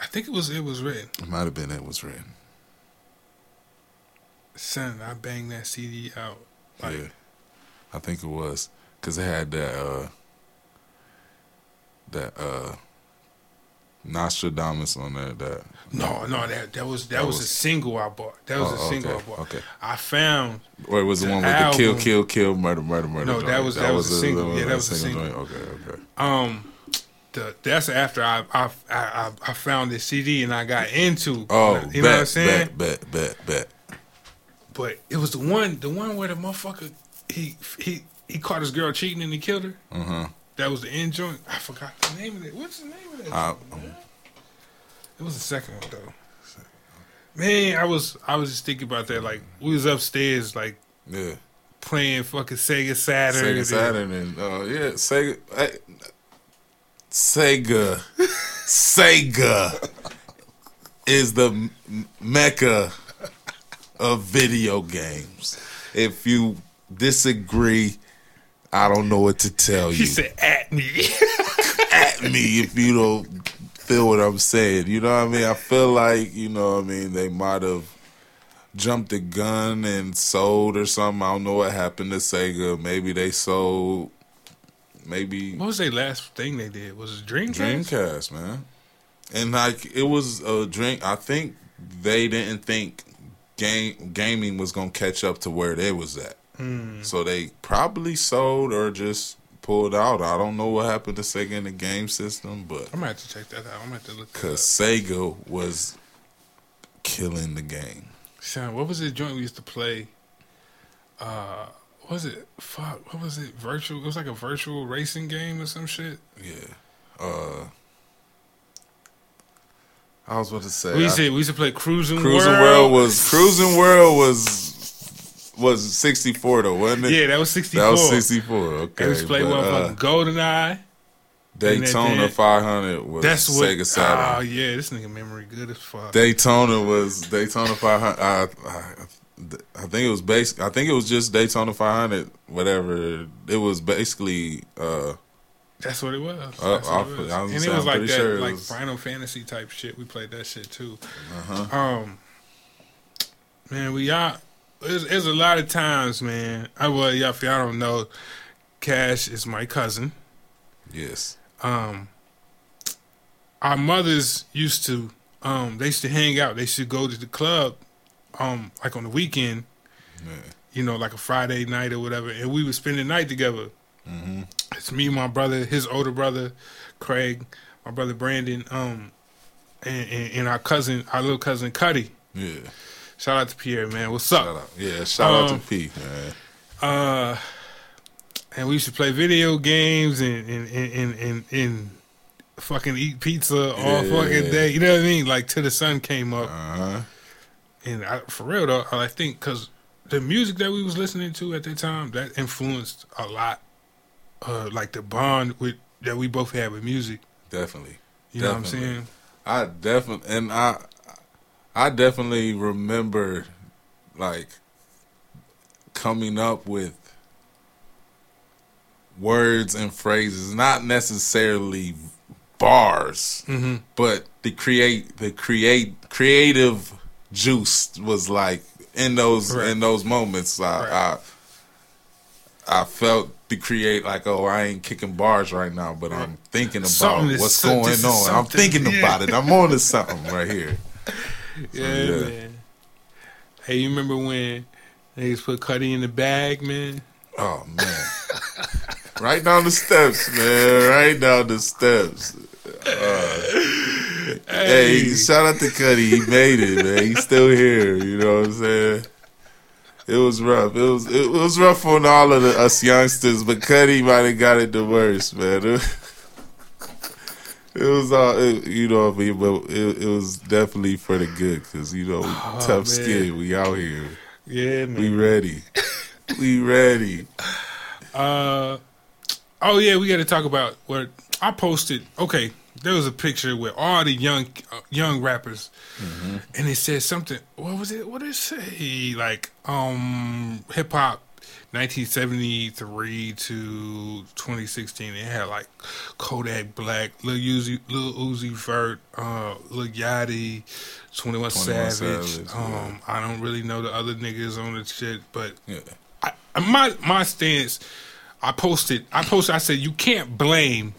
I think it was it was written. It might have been it was written. Son, I banged that CD out. Like, yeah, I think it was because it had that uh that uh Nostradamus on there. That No, no, that that was that, That was, a single I bought. That was Oh, a single okay, I bought. okay. I found or it was the, The one with the kill, kill, kill, murder, murder, murder. No, that was- that was a single. Yeah, that was a single. joint. Okay, okay. um the that's after I I I, I found this CD and I got into. Oh, you bet, know what I'm saying? bet, bet, bet, bet. But it was the one the one where the motherfucker he he he caught his girl cheating and he killed her. Uh huh. That was the end joint. I forgot the name of it. What's the name of that? I- joint, man? It was the second one though. Man, I was I was just thinking about that. Like we was upstairs, like Yeah. playing fucking Sega Saturn. Sega Saturn and uh, yeah, Sega, hey, Sega, Sega is the mecca of video games. If you disagree, I don't know what to tell you. He said at me. [LAUGHS] At me if you don't feel what I'm saying. You know what I mean? I feel like you know what I mean. They might have jumped the gun and sold or something. I don't know what happened to Sega. Maybe they sold. Maybe what was their last thing they did? Was it Dreamcast? Dreamcast, man. And like it was a drink. I think they didn't think game gaming was gonna catch up to where they was at. Hmm. So they probably sold or just pulled out. I don't know what happened to Sega in the game system, but I'm gonna have to check that out. I'm gonna have to look. Because Sega was killing the game. Son, what was the joint we used to play? Uh, what was it? Fuck, what was it? Virtual. It was like a virtual racing game or some shit. Yeah. Uh, I was about to say We used I- to we used to play Cruising, Cruis'n World. World was Cruis'n World was was sixty four though, wasn't it? yeah, that was sixty four. that was sixty four. Okay, They used to play but, one uh, fucking GoldenEye. Daytona then- five hundred was That's what. Sega Saturn. Oh yeah, this nigga memory good as fuck. Daytona was Daytona five hundred. I, I, I think it was basic. I think it was just Daytona five hundred. Whatever. It was basically. uh That's what it was. Uh, what it was. I was and saying, it was I'm like that, sure it like was- Final Fantasy type shit. We played that shit too. Uh-huh. Um, man, we y'all. There's, there's a lot of times, man. I well, y'all, if y'all don't know, Cash is my cousin. Yes. Um, our mothers used to, um, they used to hang out. They used to go to the club, um, like on the weekend. Yeah. You know, like a Friday night or whatever, and we would spend the night together. It's me, my brother, his older brother, Craig, my brother Brandon, um, and, and, and our cousin, our little cousin Cuddy. Yeah. Shout out to Pierre, man. What's up? Shout out. Yeah. Shout out Um, to P, man. Uh, and we used to play video games and and and and, and, and fucking eat pizza all Yeah. fucking day. You know what I mean? Like till the sun came up. Uh huh. And I, for real though, I think because the music that we was listening to at that time that influenced a lot. Uh, like the bond with that we both had with music. Definitely. You know what I'm saying? I definitely and I I definitely remember like coming up with words and phrases, not necessarily bars, Mm-hmm. but the create the create creative juice was like in those Right. in those moments. I, Right. I I felt to create like, oh, I ain't kicking bars right now, but I'm thinking about Something what's going on. I'm thinking yeah. about it. I'm on to something right here. [LAUGHS] Yeah, yeah. man. Hey, you remember when they to put Cuddy in the bag, man? Oh man, [LAUGHS] right down the steps, man. Right down the steps. Uh, hey, shout out to Cuddy. He made it, man. He's still here. You know what I'm saying? It was rough. It was it was rough on all of the, us youngsters, but Cuddy might have got it the worst, man. [LAUGHS] It, was all it, you know what I mean, but it, it was definitely for the good because you know Oh, tough man. skin. We out here. Yeah, man. We ready. we ready. Uh, oh yeah, we got to talk about what I posted. Okay, there was a picture with all the young uh, young rappers, and it said something. What was it? What did it say? Like um, hip hop. 1973 to 2016, it had like Kodak Black, Lil Uzi, Lil Uzi Vert, uh, Lil Yachty, 21, 21 Savage. Savage, yeah. um, I don't really know the other niggas on the shit, but Yeah. I, my my stance, I posted. I posted. I said you can't blame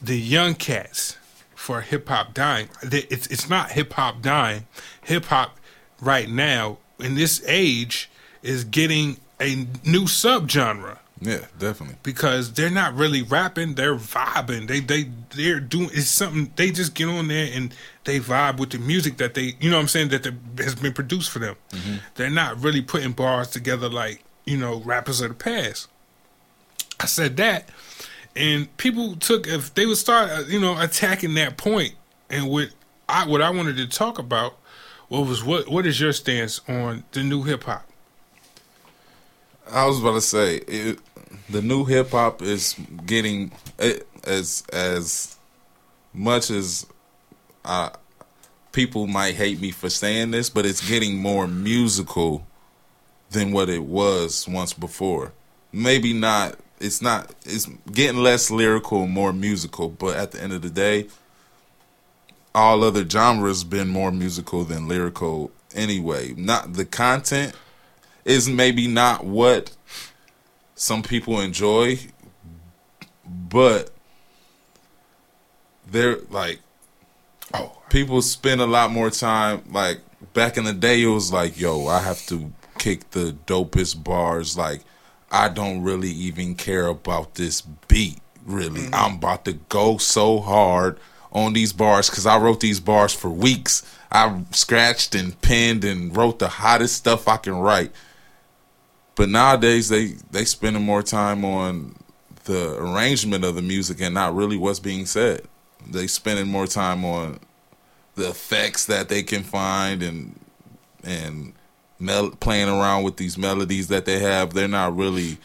the young cats for hip hop dying. It's it's not hip hop dying. Hip hop right now in this age is getting a new subgenre Yeah, definitely. because they're not really rapping, they're vibing. They they they're doing it's something they just get on there and they vibe with the music that they you know what I'm saying that the, has been produced for them. They're not really putting bars together like, you know, rappers of the past. I said that and people took if they would start uh, you know attacking that point and what I what I wanted to talk about what was what what is your stance on the new hip hop? I was about to say it, the new hip hop is getting it, as as much as uh, people might hate me for saying this, but it's getting more musical than what it was once before. Maybe not. It's not. It's getting less lyrical, more musical. But at the end of the day, all other genres been more musical than lyrical anyway. Not the content is maybe not what some people enjoy, but they're like, oh, people spend a lot more time. Like back in the day, it was like, yo, I have to kick the dopest bars. Like, I don't really even care about this beat. Really, mm-hmm. I'm about to go so hard on these bars because I wrote these bars for weeks. I scratched and penned and wrote the hottest stuff I can write. But nowadays they they spending more time on the arrangement of the music and not really what's being said. They spending more time on the effects that they can find and and mel- playing around with these melodies that they have. They're not really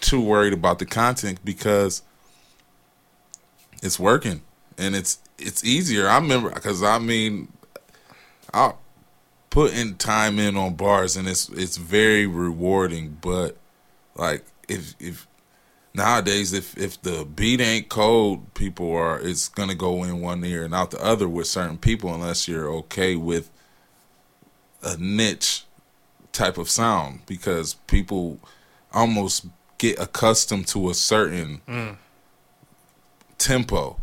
too worried about the content because it's working and it's it's easier. I remember because I mean, I putting time in on bars and it's it's very rewarding. But like if if nowadays if if the beat ain't cold, people are it's gonna go in one ear and out the other with certain people unless you're okay with a niche type of sound because people almost get accustomed to a certain mm. tempo,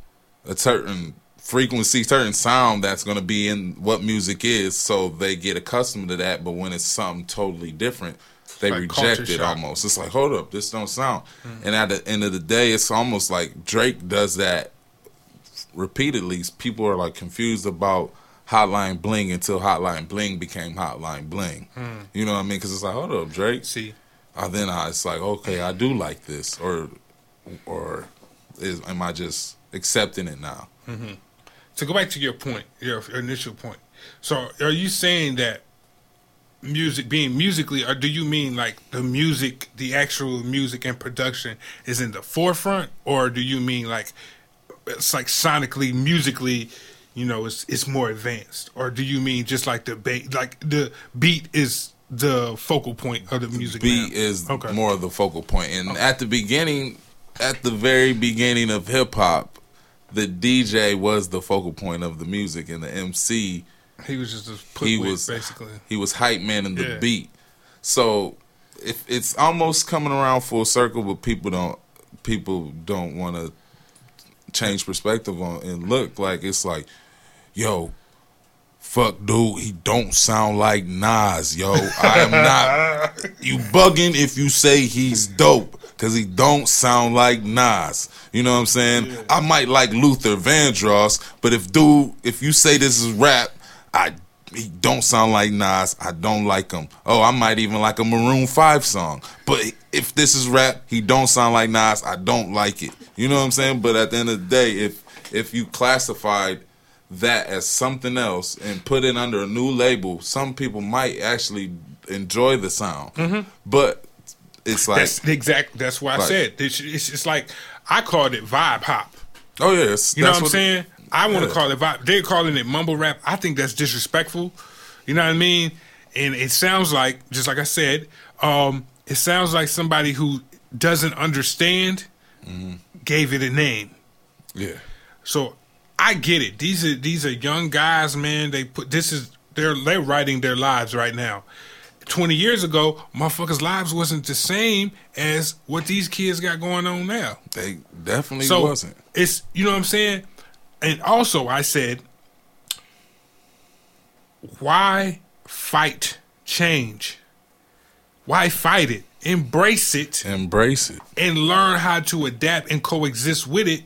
a certain frequency, certain sound that's going to be in what music is. So they get accustomed to that. But when it's something totally different, they Like reject it shock. almost. It's like, hold up, this don't sound. And at the end of the day, it's almost like Drake does that repeatedly. People are like confused about Hotline Bling until Hotline Bling became Hotline Bling. You know what I mean? Because it's like, hold up, Drake. See, Uh, then I, it's like, okay, I do like this, or or is am I just accepting it now? To go back to your point, your initial point. So, are you saying that music, being musically, or do you mean like the music, the actual music and production is in the forefront, or do you mean like it's like sonically, musically, you know, it's it's more advanced, or do you mean just like the ba- like the beat is the focal point of the music? Beat now? is Okay. more of the focal point, and at the beginning, at the very beginning of hip hop, the DJ was the focal point of the music, and the MC He was just a put he with, was basically. he was hype man in the Yeah. beat. So if it's almost coming around full circle, but people don't people don't want to change perspective on and look like it's like, yo, fuck dude, he don't sound like Nas, yo. I am not [LAUGHS] you bugging if you say he's dope. Cause he don't sound like Nas. You know what I'm saying? I might like Luther Vandross, but if dude, if you say this is rap, I he don't sound like Nas. I don't like him. Oh, I might even like a Maroon Five song. But if this is rap, he don't sound like Nas. I don't like it. You know what I'm saying? But at the end of the day, if if you classified that as something else and put it under a new label, some people might actually enjoy the sound. But it's like, That's the exact. That's why I said it's, it's just like I called it vibe hop. oh yes, You know what I'm saying? I want to Yeah. call it vibe. They're calling it mumble rap. I think that's disrespectful. You know what I mean? And it sounds like, just like I said, um, it sounds like somebody who doesn't understand Mm-hmm. gave it a name. Yeah, So I get it. These are these are young guys, man. They put this is they're they're writing their lives right now. Twenty years ago, motherfuckers' lives wasn't the same as what these kids got going on now. they definitely So wasn't. it's you know what I'm saying? And also I said why fight change? Why fight it? Embrace it Embrace it. and learn how to adapt and coexist with it.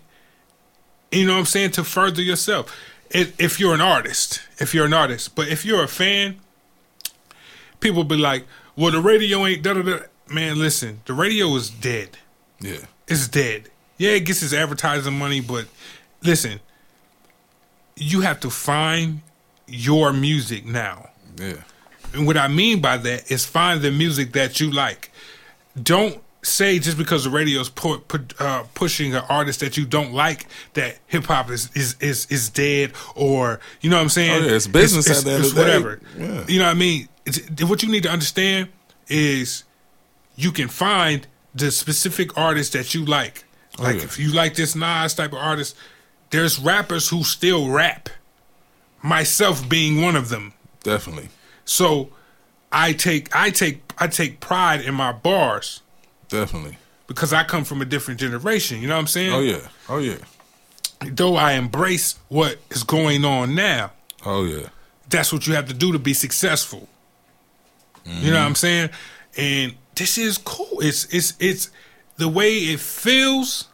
You know what I'm saying? To further yourself. If, if you're an artist, if you're an artist, but if you're a fan, people be like, "Well, the radio ain't da da da." Man, listen, the radio is dead. Yeah, It's dead. Yeah, it gets its advertising money, but listen, you have to find your music now. yeah, And what I mean by that is find the music that you like. Don't say just because the radio's pu- pu- uh, pushing an artist that you don't like that hip hop is, is is is dead or you know what I'm saying? Oh, yeah, it's business at the end of the whatever. Yeah. You know what I mean? It's, what you need to understand is you can find the specific artist that you like. Like Oh, yeah. if you like this Nas type of artist, there's rappers who still rap. Myself being one of them. definitely, So I take I take I take pride in my bars definitely. because I come from a different generation. You know what I'm saying? Oh yeah, oh yeah, Though I embrace what is going on now, oh yeah. that's what you have to do to be successful. You know what mm-hmm. I'm saying? And this is cool. It's it's it's the way it feels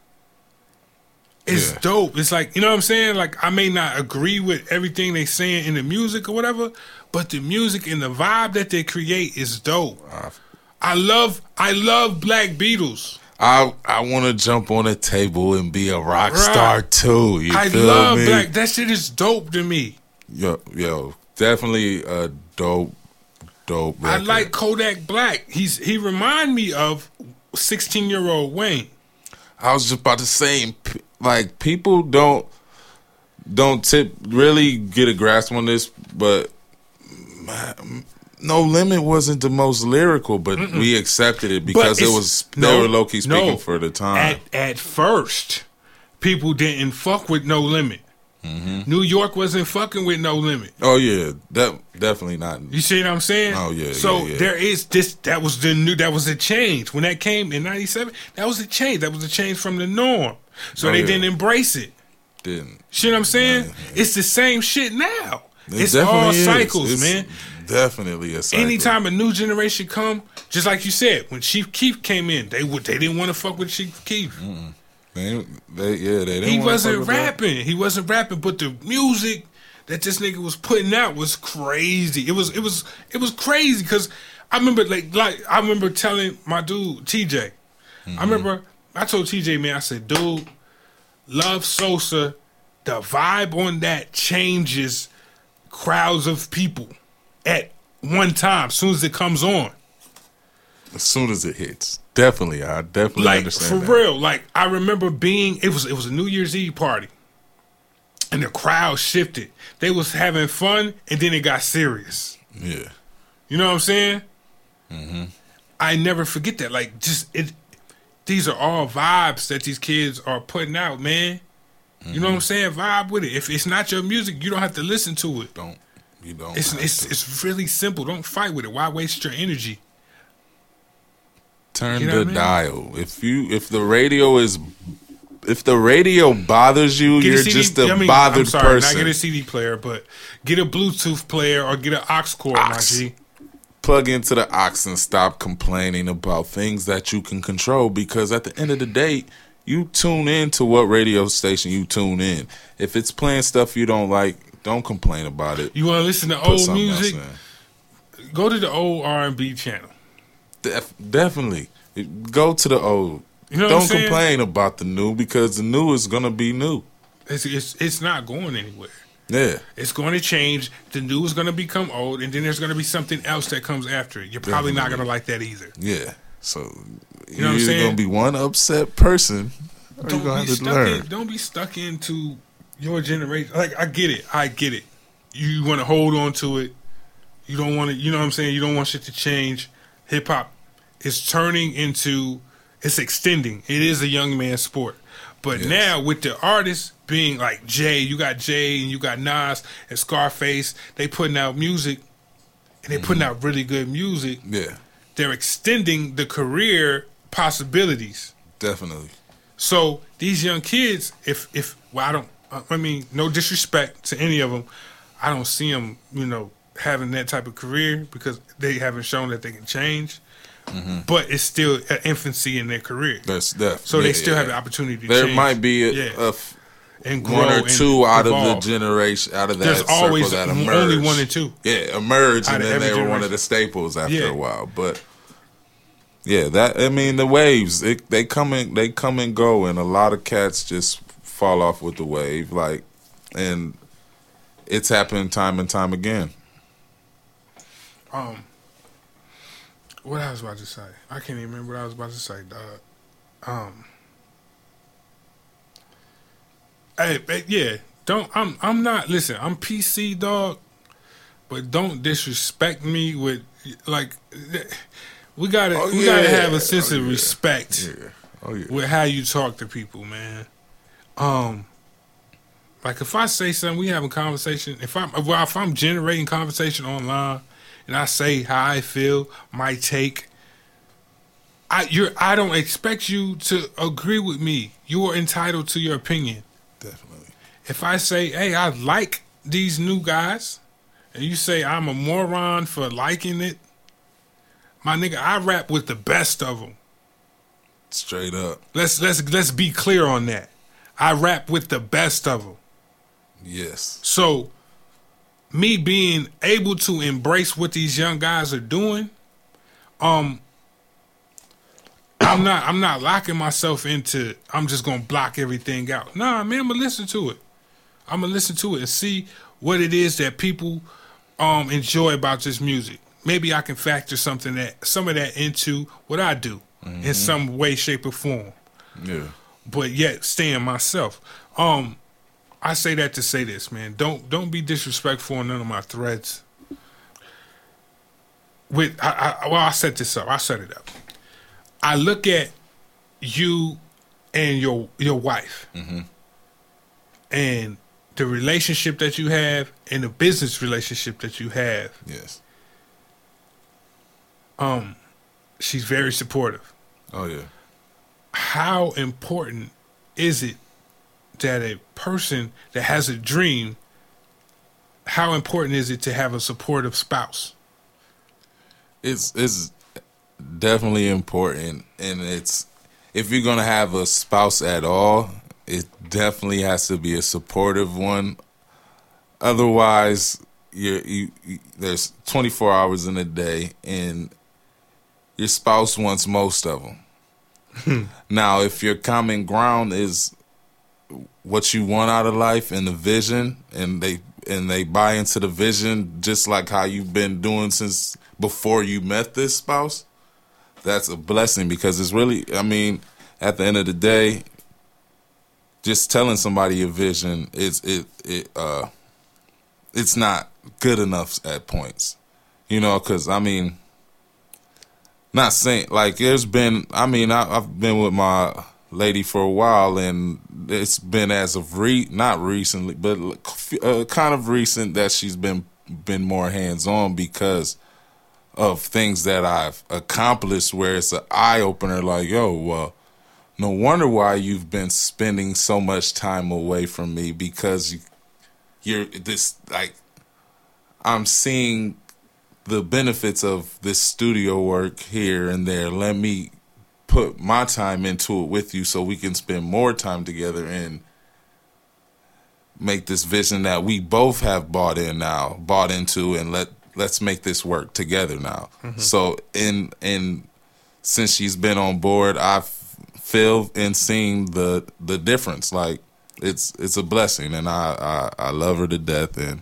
is Yeah. dope. It's like, you know what I'm saying? Like I may not agree with everything they saying in the music or whatever, but the music and the vibe that they create is dope. I love I love Black Beatles. I I want to jump on a table and be a rock Right. star too. You I feel love me? Black that shit is dope to me. Yo, yo, definitely a dope, dope. I like Kodak Black. He's he remind me of 16 year old Wayne. I was just about to say, like people don't don't tip really get a grasp on this, but man, No Limit wasn't the most lyrical, but we accepted it because it was they no, were low key speaking no. for the time. At at first, people didn't fuck with No Limit. Mm-hmm. New York wasn't fucking with No Limit. oh yeah, that definitely not. You see what I'm saying? Oh, yeah, So yeah, yeah. there is this. That was the new. That was a change when that came in '97. That was a change. That was a change from the norm. So Oh, they yeah. didn't embrace it. Didn't See what I'm saying? It's the same shit now. It it's all cycles, It's man. Definitely a cycle. Anytime a new generation come, just like you said, when Chief Keef came in, they would they didn't want to fuck with Chief Keef. They, they, yeah, they didn't He wasn't fuck with that. rapping. He wasn't rapping, but the music that this nigga was putting out was crazy. It was it was it was crazy because I remember like like I remember telling my dude TJ. Mm-hmm. I remember I told TJ man I said, dude, Love Sosa, the vibe on that changes crowds of people at one time. As soon as it comes on. As soon as it hits, definitely, I definitely like understand. for that. real like i remember being it was it was a new year's eve party and the crowd shifted they was having fun and then it got serious Yeah, you know what i'm saying Mm-hmm. i never forget that like just it these are all vibes that these kids are putting out man you know what i'm Mm-hmm. saying vibe with it if it's not your music you don't have to listen to it don't you don't. it's it's it's really simple don't fight with it why waste your energy turn you know the I mean? dial. If you if the radio is if the radio bothers you, Get you're CD just a I mean, bothered I'm sorry, person. Not get a CD player, but get a Bluetooth player or get an aux cord, my G. Plug into the aux and stop complaining about things that you can control because at the end of the day, you tune in to what radio station you tune in. If it's playing stuff you don't like, don't complain about it. You want to listen to Put old music? Go to the old R and B channel. Def- definitely. Go to the old. You know Don't complain about the new because the new is gonna be new. It's, it's it's not going anywhere. Yeah. It's going to change. The new is going to become old, and then there's going to be something else that comes after it. You're probably not going to like that either. Yeah. So know you're I'm saying? gonna be one upset person or you're Don't gonna be have to stuck learn. in. Don't be stuck into your generation. Like I get it. I get it. You want to hold on to it. You don't want to. You know what I'm saying. You don't want shit to change. Hip hop is turning into. It's extending. It is a young man's sport. But Yes. now with the artists being like Jay, you got Jay and you got Nas and Scarface. They putting out music, and they putting mm-hmm. out really good music. Yeah, They're extending the career possibilities. definitely. So these young kids, if if well, I don't, I mean, no disrespect to any of them, I don't see them, you know, having that type of career because they haven't shown that they can change. Mm-hmm. But it's still an infancy in their career, That's definitely. so they still have the opportunity to There change might be a, Yeah. a f- and one or two out of the generation, out of that There's always that only one and two. Yeah, emerge, Out and then they were one of the staples after Yeah. a while. But yeah, that I mean, the waves it, they come and they come and go, and a lot of cats just fall off with the wave, like, and it's happened time and time again. Um, what I was about to say, I can't even remember what I was about to say, dog. Um, hey, hey, yeah, don't. I'm. I'm not. Listen, I'm PC, dog. But don't disrespect me with like. We gotta. Oh, we gotta have a sense Oh, of respect Yeah. Oh yeah. with how you talk to people, man. Um, like if I say something, we have a conversation. If I'm well, if I'm generating conversation online, and I say how I feel, my take, I you're I don't expect you to agree with me. You are entitled to your opinion. Definitely. If I say, hey, I like these new guys, and you say I'm a moron for liking it, my nigga, I rap with the best of them. Straight up. Let's let's let's be clear on that. I rap with the best of them. Yes. So, me being able to embrace what these young guys are doing, um, I'm not I'm not locking myself into. I'm just gonna block everything out. Nah, man, I'm gonna listen to it. I'm gonna listen to it and see what it is that people um enjoy about this music. Maybe I can factor something that some of that into what I do in some way, shape, or form Yeah. But yet staying myself. Um, I say that to say this, man. Don't don't be disrespectful on none of my threads. With I, I well, I set this up. I set it up. I look at you and your your wife, and the relationship that you have, and the business relationship that you have. Yes. Um, she's very supportive. Oh yeah. How important is it that a person that has a dream how important is it to have a supportive spouse? It's it's definitely important, and it's if you're gonna have a spouse at all, it definitely has to be a supportive one. Otherwise, you're you there's 24 hours in a day, and your spouse wants most of them. [LAUGHS] now, if your common ground is what you want out of life and the vision, and they and they buy into the vision just like how you've been doing since before you met this spouse, that's a blessing because it's really, I mean, at the end of the day, just telling somebody your vision is it it uh it's not good enough at points, you know, because I mean, not saying like there's been, I mean, I, I've been with my lady for a while, and it's been as of re not recently, but uh, kind of recent that she's been been more hands on because of things that I've accomplished. Where it's an eye opener, like yo, well, no wonder why you've been spending so much time away from me because you, you're this like I'm seeing the benefits of this studio work here and there. Let me put my time into it with you so we can spend more time together and make this vision that we both have bought in now, bought into and let let's make this work together now. Mm-hmm. So in in since she's been on board, I've feel and seen the the difference. Like it's it's a blessing and I, I, I love her to death and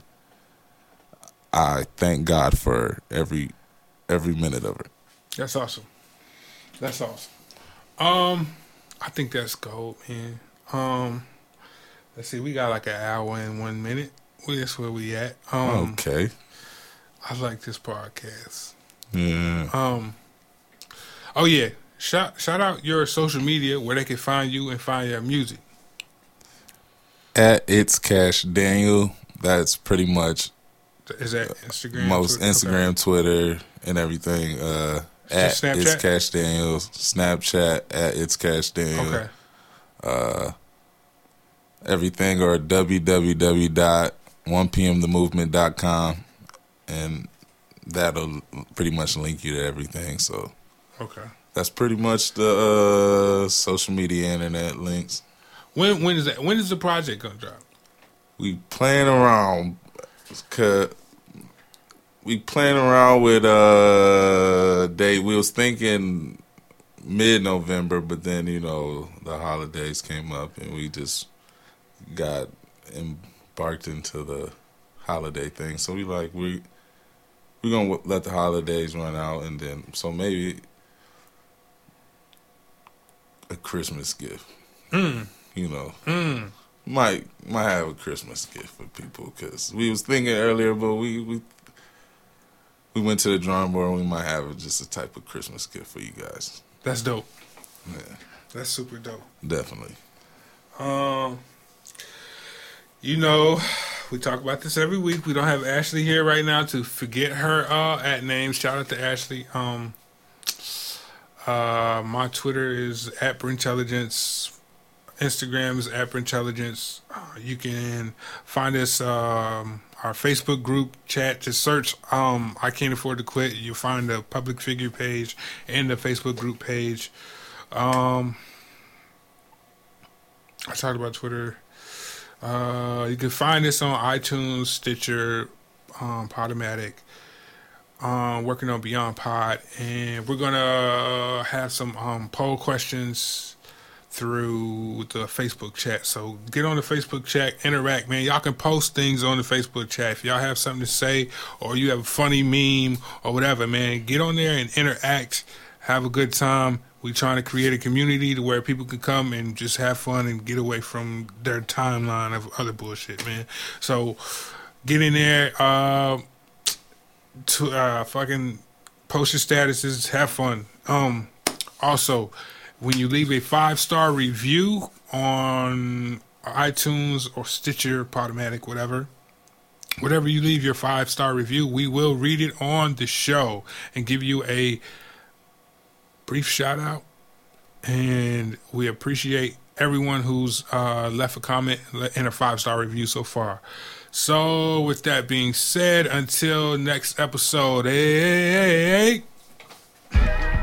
I thank God for every every minute of it. That's awesome. That's awesome. Um, I think that's gold, man. Um, let's see, we got like an hour and one minute. That's where we at. Um, okay. I like this podcast. Yeah. Um. Oh yeah. Shout shout out your social media where they can find you and find your music. At it's Cash Daniel. That's pretty much. Is that Instagram? Most Twitter? Instagram, okay. Twitter, and everything. Uh, at Snapchat? It's Cash Daniels. Snapchat at It's Cash Daniel. Okay. Uh, everything or www.1pmthemovement.com and that'll pretty much link you to everything. So, okay, that's pretty much the uh, social media internet links. When when is that? When is the project gonna drop? We playing around. Cause we playing around with uh date. We was thinking mid November, but then you know the holidays came up and we just got embarked into the holiday thing. So we like we we gonna let the holidays run out and then so maybe a Christmas gift. Mm. You know. Mm. Might might have a Christmas gift for people because we was thinking earlier, but we we we went to the drawing board and we might have just a type of Christmas gift for you guys. That's dope. Yeah. That's super dope. Definitely. Um you know, we talk about this every week. We don't have Ashley here right now to forget her uh, at names. Shout out to Ashley. Um uh my Twitter is at Intelligence. Instagram is at Intelligence. Uh, you can find us um our Facebook group chat. Just search um, I Can't Afford to Quit. You'll find the public figure page and the Facebook group page. Um, I talked about Twitter. Uh, you can find us on iTunes, Stitcher, um, Podomatic. Um, working on Beyond Pod, and we're gonna have some um, poll questions through the Facebook chat. So get on the Facebook chat, interact, man. Y'all can post things on the Facebook chat. If y'all have something to say or you have a funny meme or whatever, man, get on there and interact. Have a good time. We're trying to create a community to where people can come and just have fun and get away from their timeline of other bullshit, man. So get in there, uh, to uh, fucking post your statuses, have fun. Um, also when you leave a five star review on iTunes or Stitcher, Podomatic, whatever, whatever you leave your five star review, we will read it on the show and give you a brief shout out. And we appreciate everyone who's uh, left a comment and a five star review so far. So, with that being said, until next episode, hey, hey, hey, hey.